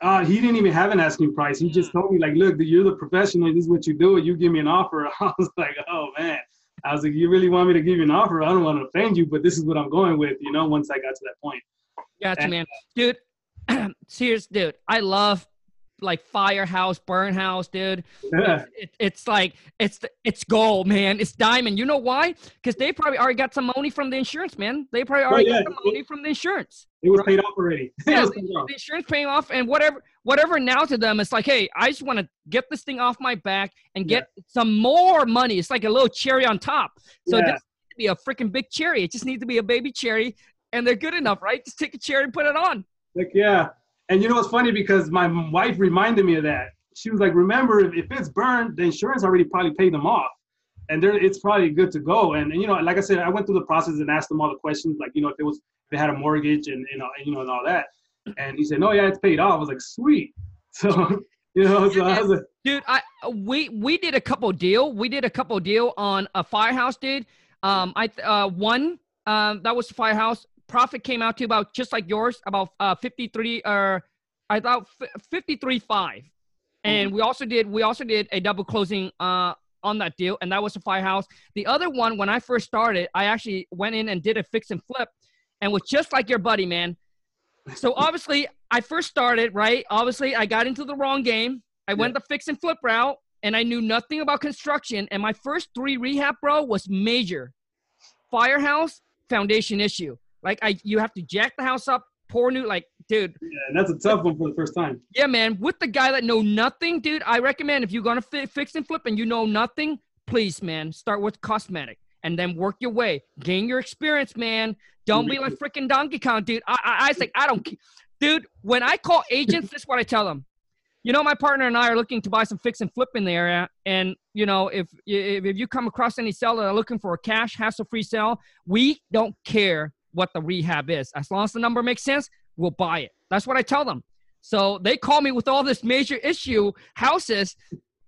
Uh, he didn't even have an asking price. He just told me like, look, you're the professional. This is what you do. You give me an offer. I was like, oh man. I was like, you really want me to give you an offer? I don't want to offend you, but this is what I'm going with. You know, once I got to that point. Gotcha, And- man. Dude, serious, dude. I love like firehouse, burn house, dude. Yeah. It, it's like it's it's gold, man. It's diamond. You know why? Because they probably already got some money from the insurance, man. They probably oh, already Oh, yeah. got some money from the insurance. It was Right. paid off already. Yeah, the, the insurance paying off and whatever whatever now to them it's like hey i just want to get this thing off my back and get some more money it's like a little cherry on top so it doesn't need to be a freaking big cherry it just needs to be a baby cherry and they're good enough right just take a cherry and put it on Like, yeah. And you know what's funny? Because my wife reminded me of that. She was like, remember, if, if it's burned, the insurance already probably paid them off. And there, it's probably good to go. And, and, you know, like I said, I went through the process and asked them all the questions, like, you know, if it was, if they had a mortgage and, you know, and, you know, and all that. And he said, no, yeah, it's paid off. I was like, sweet. So, you know, so I was like, dude i we we did a couple deal we did a couple deal on a firehouse dude. Um i uh one um that was firehouse. Profit came out to about just like yours about uh 53 or i thought 53 5 and we also did we also did a double closing uh on that deal and that was a firehouse. The other one when i first started i actually went in and did a fix and flip and was just like your buddy man so obviously i first started right? Obviously i got into the wrong game. I went the fix and flip route and i knew nothing about construction and my first three rehab bro was major. Firehouse foundation issue. Like i you have to jack the house up pour new like dude. Yeah, and that's a tough one for the first time. yeah, man. With the guy that know nothing, dude, I recommend if you're gonna fi- fix and flip and you know nothing, please, man, start with cosmetic and then work your way. Gain your experience, man. Don't be like freaking Donkey Kong, dude. I, I, I like, I don't, dude. When I call agents, this is what I tell them. You know, my partner and I are looking to buy some fix and flip in the area, and you know, if if, if you come across any seller that are looking for a cash hassle-free sale, we don't care what the rehab is. As long as the number makes sense, we'll buy it. That's what I tell them. So they call me with all this major issue houses,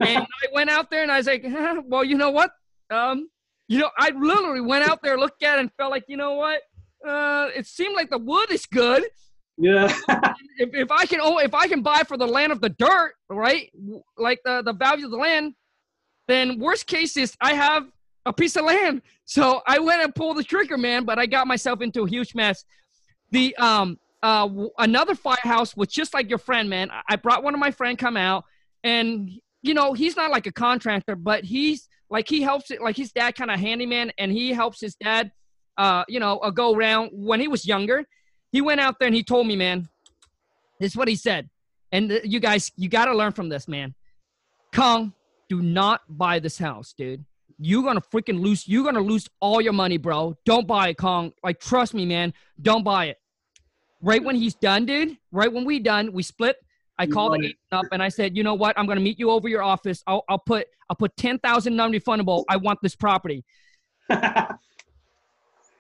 and I went out there and I was like, "Huh, well, you know what? Um, you know, I literally went out there, looked at it, and felt like, you know what? Uh, it seemed like the wood is good. Yeah. If, if I can, oh, if I can buy for the land of the dirt, right? Like the the value of the land, then worst case is I have a piece of land. So I went and pulled the trigger, man. But I got myself into a huge mess. The um uh w- another firehouse was just like your friend, man. I- I brought one of my friend come out, and you know he's not like a contractor, but he's like he helps it. Like his dad kind of handyman, and he helps his dad, uh, you know, a go around when he was younger. He went out there and he told me, man, this is what he said. And th- you guys, you got to learn from this, man. Kong, do not buy this house, dude. You're gonna freaking lose. You're gonna lose all your money, bro. Don't buy it, Kong. Like, trust me, man. Don't buy it. Right when he's done, dude. Right when we done, we split. I You called up and I said, you know what? I'm gonna meet you over your office. I'll, I'll put I'll put ten thousand non-refundable. I want this property. yeah.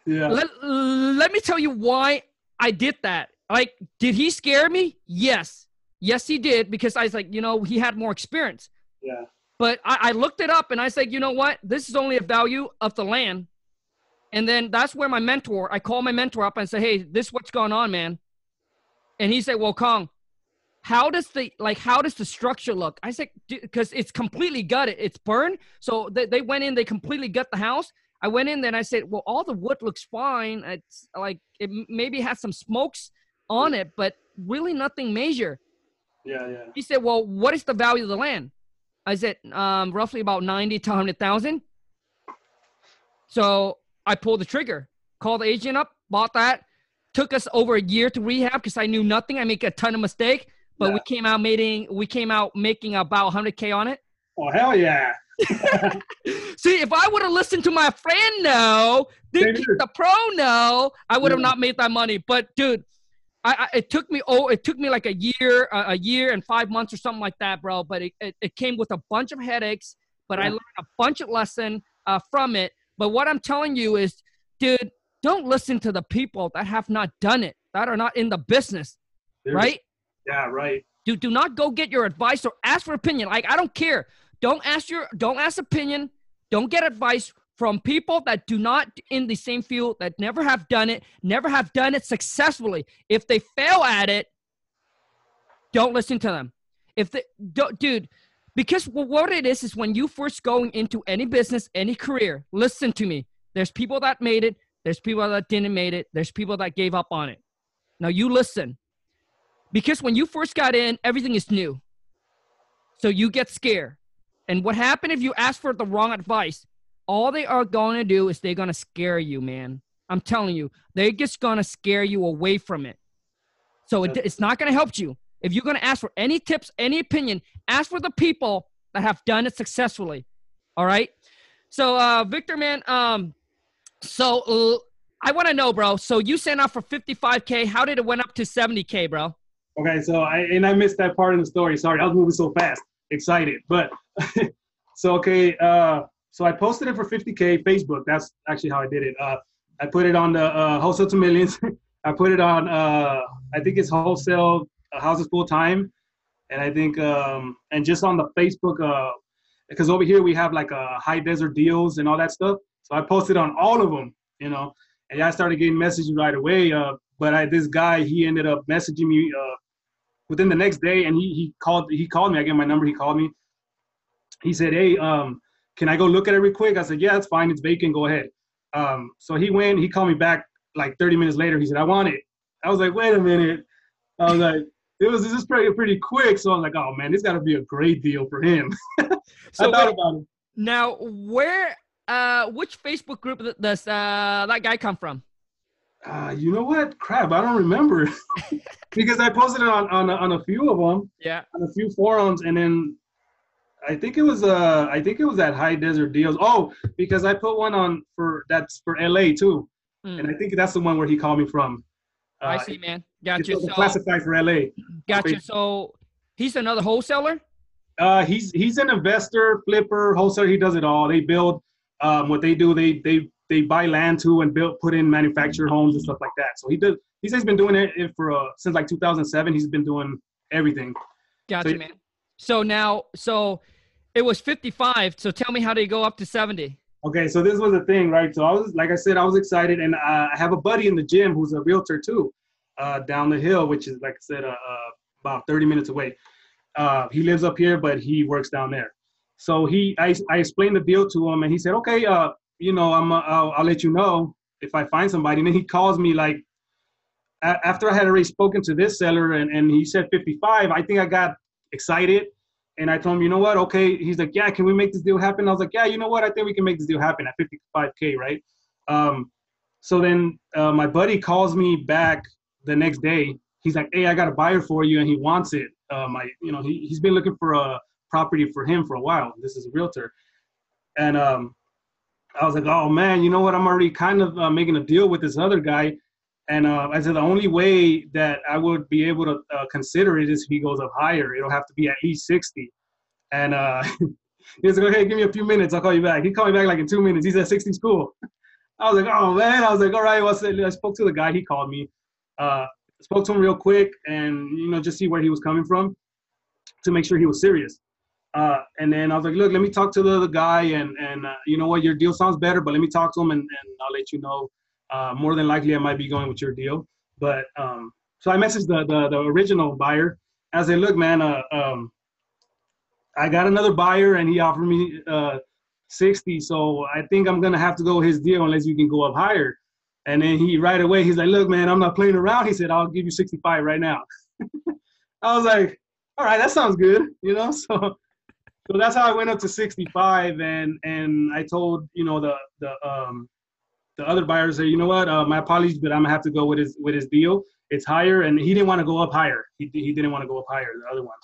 Let, let me tell you why I did that. Like, did he scare me? Yes. Yes, he did because I was like, you know, he had more experience. Yeah. But I, I looked it up and I said, you know what? This is only a value of the land. And then that's where my mentor, I call my mentor up and say, hey, this is what's going on, man. And he said, well, Kong, how does the like how does the structure look? I said, because it's completely gutted, it's burned. So they, they went in, they completely gut the house. I went in and I said, well, all the wood looks fine. It's like it maybe has some smokes on it, but really nothing major. Yeah. Yeah. He said, well, what is the value of the land? I said, um, roughly about 90 to 100,000. So I pulled the trigger, called the agent up, bought that. Took us over a year to rehab because I knew nothing. I make a ton of mistake, but Yeah. we came out making we came out making about 100k on it. Oh hell yeah! See, if I would have listened to my friend no, the pro no, I would have Yeah. not made that money. But dude, I, I it took me oh it took me like a year a, a year and five months or something like that, bro. But it, it, it came with a bunch of headaches. But I learned a bunch of lesson uh, from it. But what I'm telling you is, dude, don't listen to the people that have not done it, that are not in the business, There's- right? Yeah, right. do do not go get your advice or ask for opinion. Like i don't care. Don't ask your don't ask opinion. Don't get advice from people that do not in the same field that never have done it never have done it successfully. If they fail at it don't listen to them. If they don't dude because what it is is when you first going into any business any career listen to me. There's people that made it there's people that didn't made it there's people that gave up on it. Now you listen because when you first got in, everything is new. So you get scared. And what happened if you ask for the wrong advice? All they are going to do is they're going to scare you, man. I'm telling you, they're just going to scare you away from it. So it, it's not going to help you. If you're going to ask for any tips, any opinion, ask for the people that have done it successfully. All right. So, uh, Victor, man, um, so uh, I want to know, bro. So you sent out for 55K. How did it went up to 70K, bro? Okay, so I and I missed that part in the story. Sorry, I was moving so fast, excited. But so okay, uh, so I posted it for 50k Facebook. That's actually how I did it. Uh, I put it on the uh, wholesale to millions. I put it on. Uh, I think it's wholesale uh, houses full time, and I think um, and just on the Facebook. Uh, because over here we have like uh, high desert deals and all that stuff. So I posted on all of them, you know, and I started getting messages right away. Uh, but I, this guy, he ended up messaging me uh, within the next day, and he he called he called me. I gave my number. He called me. He said, "Hey, um, can I go look at it real quick?" I said, "Yeah, it's fine. It's vacant. Go ahead." Um, so he went. He called me back like 30 minutes later. He said, "I want it." I was like, "Wait a minute." I was like, "It was this is pretty pretty quick." So I was like, "Oh man, this got to be a great deal for him." So I thought wait, about it. now, where, uh, which Facebook group does uh, that guy come from? Uh, you know what? Crap, I don't remember because I posted it on on a, on a few of them. Yeah. on a few forums and then I think it was uh I think it was at High Desert Deals. Oh, because I put one on for that's for LA too. Mm, And I think that's the one where he called me from. Uh, I see, man. It's Gotcha. also So, classified for LA. gotcha. So he's another wholesaler. Uh he's he's an investor, flipper, wholesaler, he does it all. They build um what they do, they they they buy land too and build put in manufactured homes and stuff like that. So he does he says he's been doing it for uh since like 2007. He's been doing everything. Gotcha, So- man. So now, so it was 55. So tell me how did it go up to 70? Okay, so this was the thing, right? So I was, like I said, I was excited, and uh, I have a buddy in the gym who's a realtor too, uh, down the hill, which is like I said, uh, uh, about 30 minutes away. Uh, he lives up here, but he works down there. So he, I, I explained the deal to him, and he said, okay, uh, you know, I'm, uh, I'll, I'll let you know if I find somebody. And then he calls me like after I had already spoken to this seller, and, and he said 55. I think I got excited. And I told him, you know what? Okay. He's like, yeah, can we make this deal happen? I was like, yeah, you know what? I think we can make this deal happen at 55K, right? Um, so then uh, my buddy calls me back the next day. He's like, hey, I got a buyer for you, and he wants it. Um, I, you know, he, he's been looking for a property for him for a while. This is a realtor. And um, I was like, oh man, you know what? I'm already kind of uh, making a deal with this other guy. And uh, I said the only way that I would be able to uh, consider it is if he goes up higher. It'll have to be at least 60. And uh, he was like, okay, give me a few minutes. I'll call you back. He called me back like in two minutes. He said 60 cool. I was like, oh man. I was like, all right. Well, I spoke to the guy. He called me. Uh, spoke to him real quick and, you know, just see where he was coming from to make sure he was serious. Uh, and then I was like, look, let me talk to the other guy, and and uh, you know what, your deal sounds better, but let me talk to him, and, and I'll let you know. Uh, more than likely, I might be going with your deal. But um, so I messaged the, the the original buyer. I said, look, man, uh, um, I got another buyer, and he offered me uh, 60, so I think I'm gonna have to go his deal unless you can go up higher. And then he right away, he's like, look, man, I'm not playing around. He said, I'll give you 65 right now. I was like, all right, that sounds good, you know. So so that's how I went up to 65, and and I told you know the the um the other buyers that you know what, uh, my apologies, but I'm gonna have to go with his with his deal. It's higher, and he didn't want to go up higher. He he didn't want to go up higher. The other one.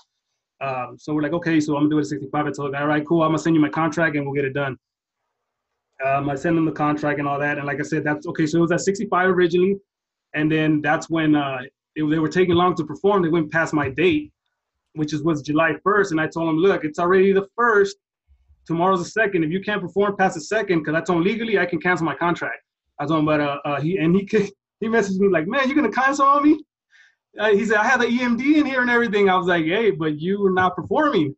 Um, so we're like, okay, so I'm gonna do it at 65. I told him, all right, cool. I'm gonna send you my contract, and we'll get it done. Um, I sent him the contract and all that, and like I said, that's okay. So it was at 65 originally, and then that's when uh, it, they were taking long to perform. They went past my date, which is was July 1st, and I told him, look, it's already the first. Tomorrow's the second. If you can't perform past the second, because I told him legally I can cancel my contract. I told him, but uh, uh he and he he messaged me like, man, you're gonna cancel on me? Uh, he said I have the EMD in here and everything. I was like, hey, but you are not performing,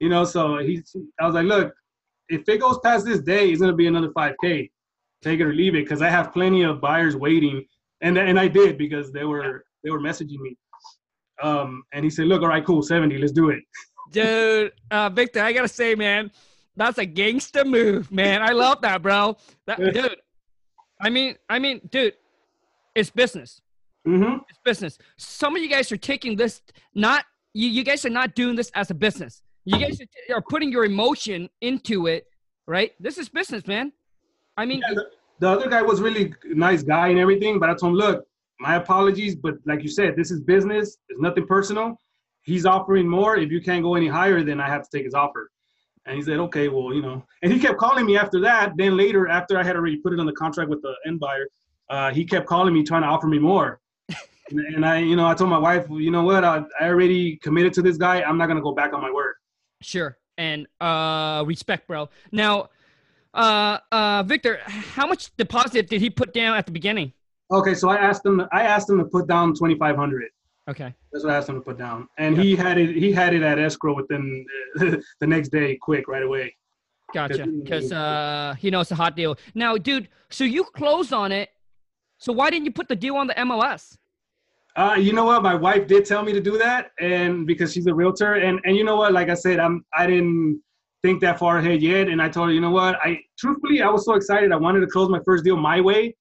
you know. So he, I was like, look, if it goes past this day, it's gonna be another 5K. Take it or leave it, because I have plenty of buyers waiting, and and I did because they were they were messaging me. Um, and he said, look, all right, cool, 70, let's do it. Dude, uh, Victor, I gotta say, man, that's a gangster move, man. I love that, bro. That, dude, I mean, I mean, dude, it's business. Mm-hmm. It's business. Some of you guys are taking this not you. You guys are not doing this as a business. You guys are, are putting your emotion into it, right? This is business, man. I mean, yeah, the, the other guy was really nice guy and everything, but I told him, look, my apologies, but like you said, this is business. It's nothing personal. He's offering more. If you can't go any higher, then I have to take his offer. And he said, okay, well, you know. And he kept calling me after that. Then later, after I had already put it on the contract with the end buyer, uh, he kept calling me trying to offer me more. and, and, I, you know, I told my wife, well, you know what? I, I already committed to this guy. I'm not gonna go back on my word. Sure. And uh, respect, bro. Now, uh, uh, Victor, how much deposit did he put down at the beginning? Okay, so I asked him. I asked him to put down twenty five hundred. Okay. That's what I asked him to put down, and he had it. He had it at escrow within the next day, quick, right away. Gotcha. Because uh, he knows it's a hot deal. Now, dude, so you closed on it. So why didn't you put the deal on the MLS? Uh, you know what? My wife did tell me to do that, and because she's a realtor, and and you know what? Like I said, I'm I didn't think that far ahead yet, and I told her, you know what? I truthfully, I was so excited. I wanted to close my first deal my way,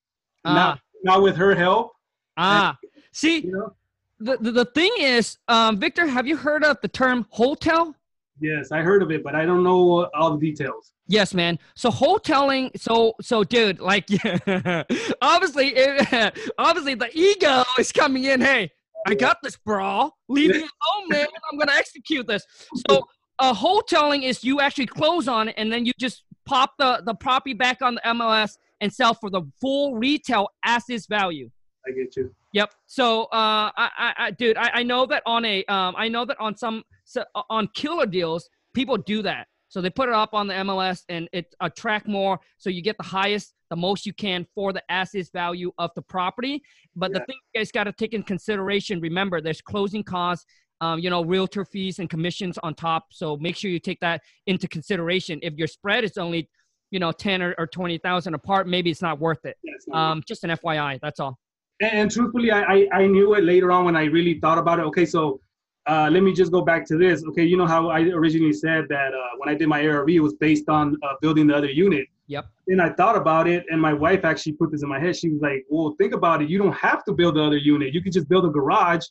uh, not not with her help. Ah, and, see, you know? the, the, the thing is, um, Victor, have you heard of the term wholetail? Yes, I heard of it, but I don't know all the details. Yes, man. So wholetailing, so so, dude, like, obviously, it, obviously, the ego is coming in. Hey, I got this, bro. Leave me alone, man. I'm gonna execute this. So, uh, wholetailing is you actually close on it, and then you just pop the the property back on the MLS and sell for the full retail as its value. I get you. Yep. So, uh, I, I, I dude, I, I know that on a, um, I know that on some, so, on killer deals, people do that. So they put it up on the MLS and it attract more. So you get the highest, the most you can for the assets value of the property. But yeah. the thing you guys got to take in consideration, remember, there's closing costs, um, you know, realtor fees and commissions on top. So make sure you take that into consideration. If your spread is only, you know, 10 or, or 20,000 apart, maybe it's not worth it. Yeah, um, just an FYI, that's all. And, and truthfully, I, I, I knew it later on when I really thought about it. Okay, so uh, let me just go back to this. Okay, you know how I originally said that uh, when I did my ARV, it was based on uh, building the other unit. Yep. And I thought about it, and my wife actually put this in my head. She was like, "Well, think about it. You don't have to build the other unit. You could just build a garage,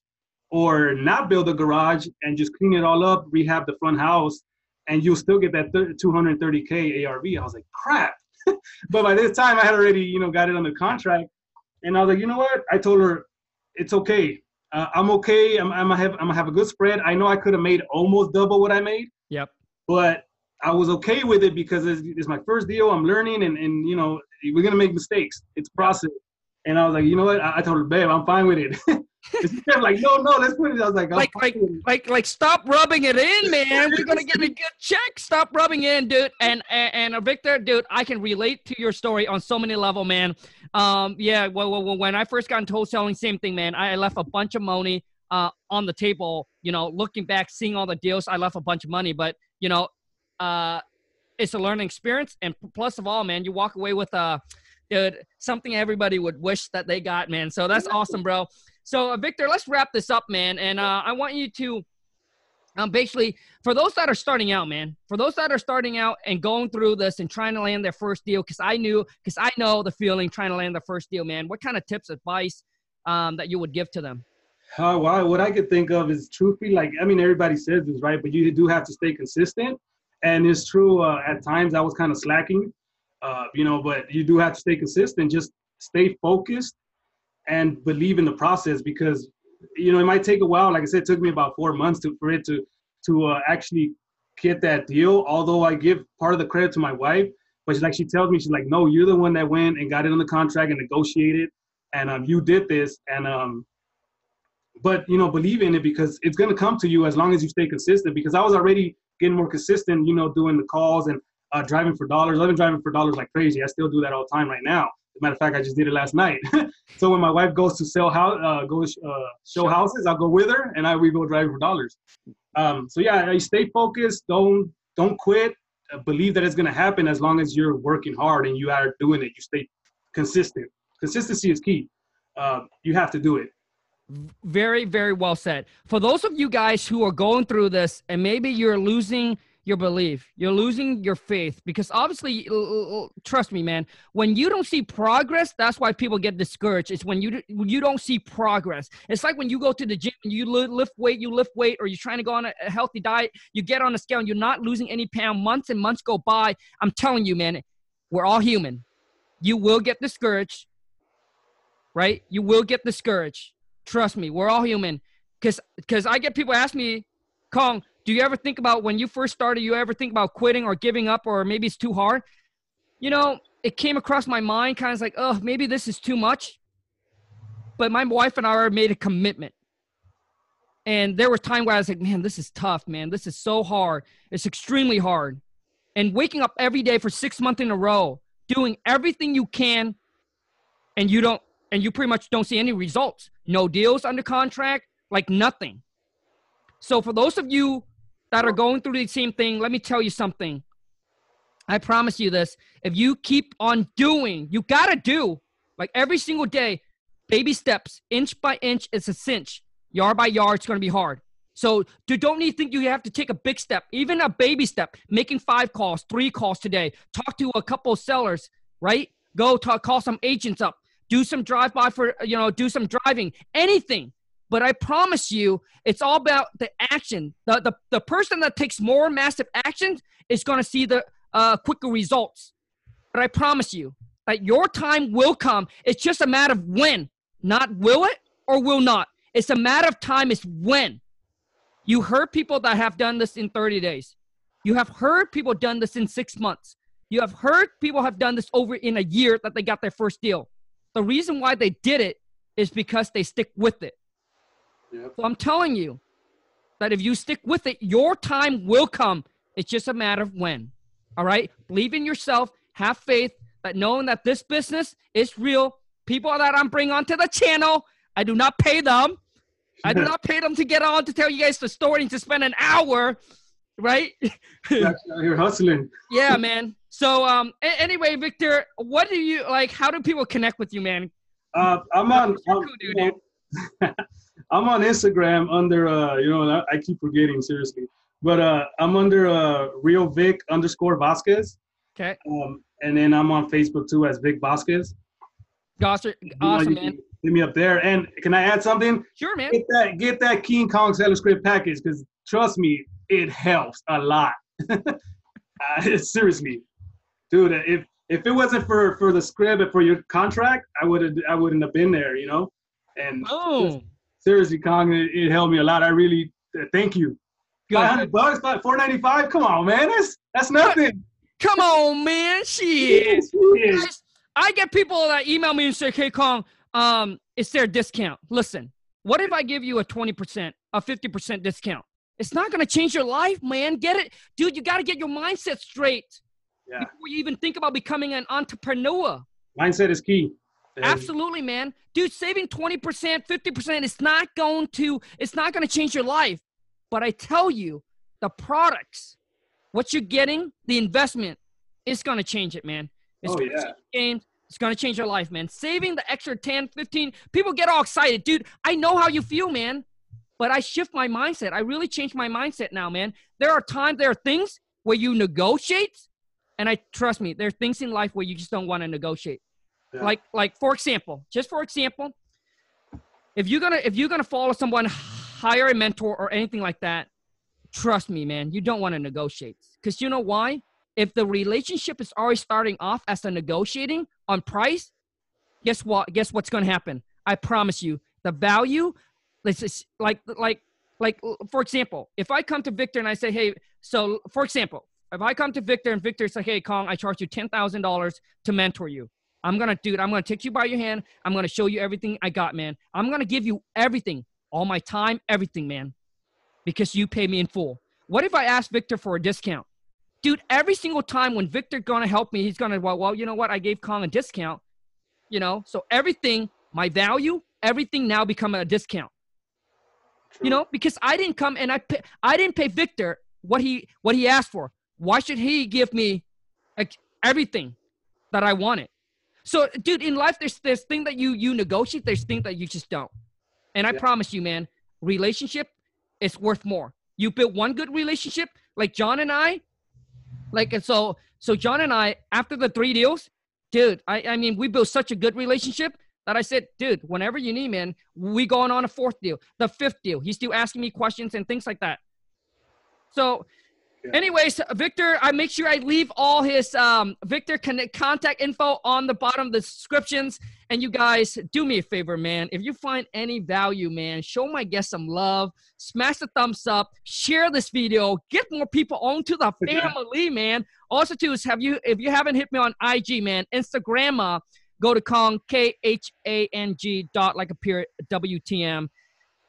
or not build a garage and just clean it all up, rehab the front house, and you'll still get that 230k ARV." I was like, "Crap!" but by this time, I had already, you know, got it under contract, and I was like, "You know what?" I told her, "It's okay uh, I'm okay. I'm, I'm, gonna have, I'm gonna have a good spread. I know I could have made almost double what I made. Yep. But I was okay with it because it's, it's my first deal. I'm learning, and, and you know we're gonna make mistakes. It's process. And I was like, you know what? I, I told her, babe, I'm fine with it. Instead like, no, no, let's put it. I was like, like, like, like, like, stop rubbing it in, man. We're gonna get a good check. Stop rubbing in, dude. And and, and uh, Victor, dude, I can relate to your story on so many level, man. Um, yeah. Well, well, when I first got into wholesaling, same thing, man. I left a bunch of money uh on the table. You know, looking back, seeing all the deals, I left a bunch of money, but you know, uh, it's a learning experience. And plus of all, man, you walk away with uh dude, something everybody would wish that they got, man. So that's awesome, bro. So, uh, Victor, let's wrap this up, man. And uh, I want you to um, basically, for those that are starting out, man, for those that are starting out and going through this and trying to land their first deal, because I knew, because I know the feeling trying to land their first deal, man. What kind of tips, advice um, that you would give to them? Uh, well, what I could think of is truthfully, like, I mean, everybody says this, right? But you do have to stay consistent. And it's true. Uh, at times I was kind of slacking, uh, you know, but you do have to stay consistent. Just stay focused and believe in the process because you know it might take a while. Like I said, it took me about four months to for it to to uh, actually get that deal. Although I give part of the credit to my wife, but she's like she tells me she's like, no, you're the one that went and got it on the contract and negotiated, and um, you did this, and um, but you know believe in it because it's gonna come to you as long as you stay consistent. Because I was already getting more consistent, you know, doing the calls and uh, driving for dollars. I've been driving for dollars like crazy. I still do that all the time right now. Matter of fact, I just did it last night. so when my wife goes to sell house, uh, go uh, show houses, I'll go with her, and I we go driving for dollars. Um, so yeah, stay focused. Don't don't quit. Uh, believe that it's gonna happen as long as you're working hard and you are doing it. You stay consistent. Consistency is key. Uh, you have to do it. Very, very well said. For those of you guys who are going through this and maybe you're losing your belief, you're losing your faith because obviously, trust me, man, when you don't see progress, that's why people get discouraged. It's when you you don't see progress. It's like when you go to the gym and you lift weight, you lift weight, or you're trying to go on a healthy diet, you get on a scale and you're not losing any pound. Months and months go by. I'm telling you, man, we're all human. You will get discouraged, right? You will get discouraged Trust me, we're all human. Cause because I get people ask me, Kong, do you ever think about when you first started, you ever think about quitting or giving up or maybe it's too hard? You know, it came across my mind kind of like, oh, maybe this is too much. But my wife and I made a commitment. And there was time where I was like, man, this is tough, man. This is so hard. It's extremely hard. And waking up every day for six months in a row, doing everything you can, and you don't and you pretty much don't see any results. No deals under contract, like nothing. So for those of you that are going through the same thing, let me tell you something. I promise you this. If you keep on doing, you got to do like every single day, baby steps, inch by inch, it's a cinch. Yard by yard, it's going to be hard. So you don't need to think you have to take a big step, even a baby step, making five calls, three calls today, talk to a couple sellers, right? Go talk, call some agents up, do some drive by for, you know, do some driving, anything. But I promise you, it's all about the action. The, the, the person that takes more massive actions is going to see the uh, quicker results. But I promise you that your time will come. It's just a matter of when, not will it or will not. It's a matter of time, it's when. You heard people that have done this in 30 days. You have heard people done this in six months. You have heard people have done this over in a year that they got their first deal. The reason why they did it is because they stick with it. Yep. So I'm telling you that if you stick with it, your time will come. It's just a matter of when. All right? Believe in yourself, have faith that knowing that this business is real. People that I'm bringing onto the channel, I do not pay them. I do not pay them to get on to tell you guys the story and to spend an hour, right? You're hustling. yeah, man. So um anyway, Victor, what do you like how do people connect with you, man? Uh I'm on I'm, dude, I'm on Instagram under uh you know I keep forgetting seriously. But uh I'm under uh Real Vic underscore Vasquez. Okay. Um and then I'm on Facebook too as Vic Vasquez. Awesome, awesome man. Hit me up there. And can I add something? Sure, man. Get that get that King Kong seller script package because trust me, it helps a lot. uh, seriously, dude, if if it wasn't for for the script and for your contract, I would have I wouldn't have been there, you know. And oh. seriously, Kong, it, it, helped me a lot. I really uh, thank you. Five hundred bucks, four ninety five. Come on, man, that's that's nothing. Come on, man, shit. Yes, I get people that email me and say, "Hey, Kong, um, it's their discount. Listen, what if I give you a twenty percent, a fifty percent discount? It's not gonna change your life, man. Get it, dude. You got to get your mindset straight yeah. before you even think about becoming an entrepreneur. Mindset is key. Absolutely, man. Dude, saving 20%, 50% is not going to it's not going to change your life. But I tell you, the products, what you're getting, the investment is going to change it, man. It's oh, yeah. Games. It's going to change your life, man. Saving the extra 10, 15, people get all excited. Dude, I know how you feel, man. But I shift my mindset. I really change my mindset now, man. There are times, there are things where you negotiate and I trust me, there are things in life where you just don't want to negotiate. Yeah. Like, like for example, just for example, if you're gonna if you're gonna follow someone, hire a mentor or anything like that, trust me, man, you don't want to negotiate. Because you know why? If the relationship is already starting off as a negotiating on price, guess what? Guess what's to happen? I promise you, the value, let's just like like like for example, if I come to Victor and I say, hey, so for example, if I come to Victor and Victor say, hey, Kong, I charge you ten thousand dollars to mentor you. I'm gonna it. I'm gonna take you by your hand. I'm gonna show you everything I got, man. I'm gonna give you everything, all my time, everything, man, because you pay me in full. What if I ask Victor for a discount? Dude, every single time when Victor gonna help me, he's gonna well, well, you know what? I gave Kong a discount. You know, so everything, my value, everything now become a discount. True. You know, because I didn't come and I pay, I didn't pay Victor what he what he asked for. Why should he give me like everything that I wanted? So, dude, in life, there's there's thing that you you negotiate. There's things that you just don't. And I yeah. promise you, man, relationship is worth more. You build one good relationship, like John and I, like and so so John and I, after the three deals, dude, I I mean, we built such a good relationship that I said, dude, whenever you need, man, we going on a fourth deal, the fifth deal. He's still asking me questions and things like that. So yeah. Anyways, Victor, I make sure I leave all his um, Victor contact info on the bottom of the descriptions. And you guys, do me a favor, man. If you find any value, man, show my guest some love. Smash the thumbs up. Share this video. Get more people onto the family, man. Also, too, is have you if you haven't hit me on IG, man, Instagram, uh, go to Kong K H A N G dot like a period W T M.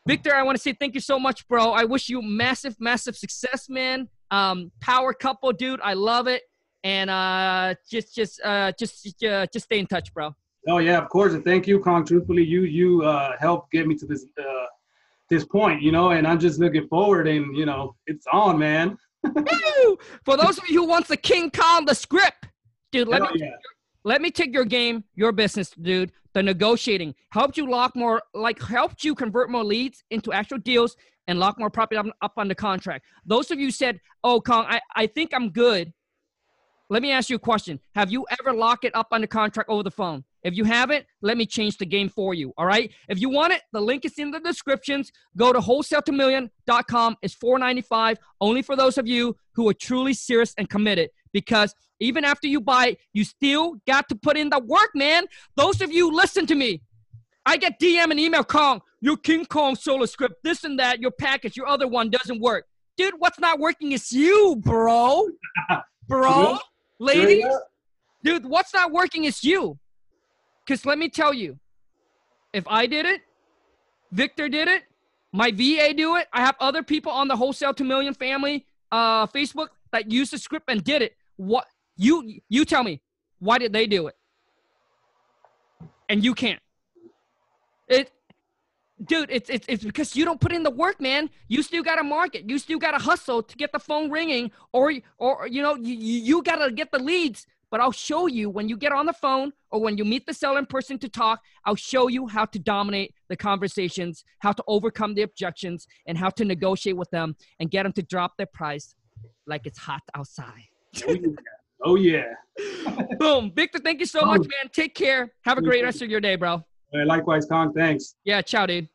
Victor, I want to say thank you so much, bro. I wish you massive, massive success, man. Um, power couple, dude. I love it. And uh, just, just, uh, just, uh, just stay in touch, bro. Oh yeah, of course. And thank you, Kong. Truthfully, you you uh, helped get me to this uh, this point, you know. And I'm just looking forward, and you know, it's on, man. For those of you who wants the King Kong, the script, dude. Let Hell me yeah. let me take your game, your business, dude. The negotiating helped you lock more, like helped you convert more leads into actual deals and lock more property up, up on the contract. Those of you said, "Oh, Kong, I, I think I'm good." Let me ask you a question. Have you ever locked it up on the contract over the phone? If you haven't, let me change the game for you. All right. If you want it, the link is in the descriptions. Go to wholesale2million.com. It's $4.95 only for those of you who are truly serious and committed. Because even after you buy it, you still got to put in the work, man. Those of you listen to me. I get DM and email Kong, your King Kong solo script, this and that, your package, your other one doesn't work. Dude, what's not working is you, bro. bro, ladies. Dude, what's not working is you. Because let me tell you, if I did it, Victor did it, my VA do it, I have other people on the Wholesale 2 Million family uh, Facebook that used the script and did it. What you you tell me, why did they do it? And you can't. It, dude, it's, it's, it's because you don't put in the work, man. You still got to market. You still got to hustle to get the phone ringing or, or you know, you, you got to get the leads. But I'll show you when you get on the phone or when you meet the seller in person to talk, I'll show you how to dominate the conversations, how to overcome the objections, and how to negotiate with them and get them to drop their price like it's hot outside. oh, yeah. Oh, yeah. Boom. Victor, thank you so much, oh. man. Take care. Have a great rest of your day, bro. Likewise, Kong. Thanks. Yeah, ciao, dude.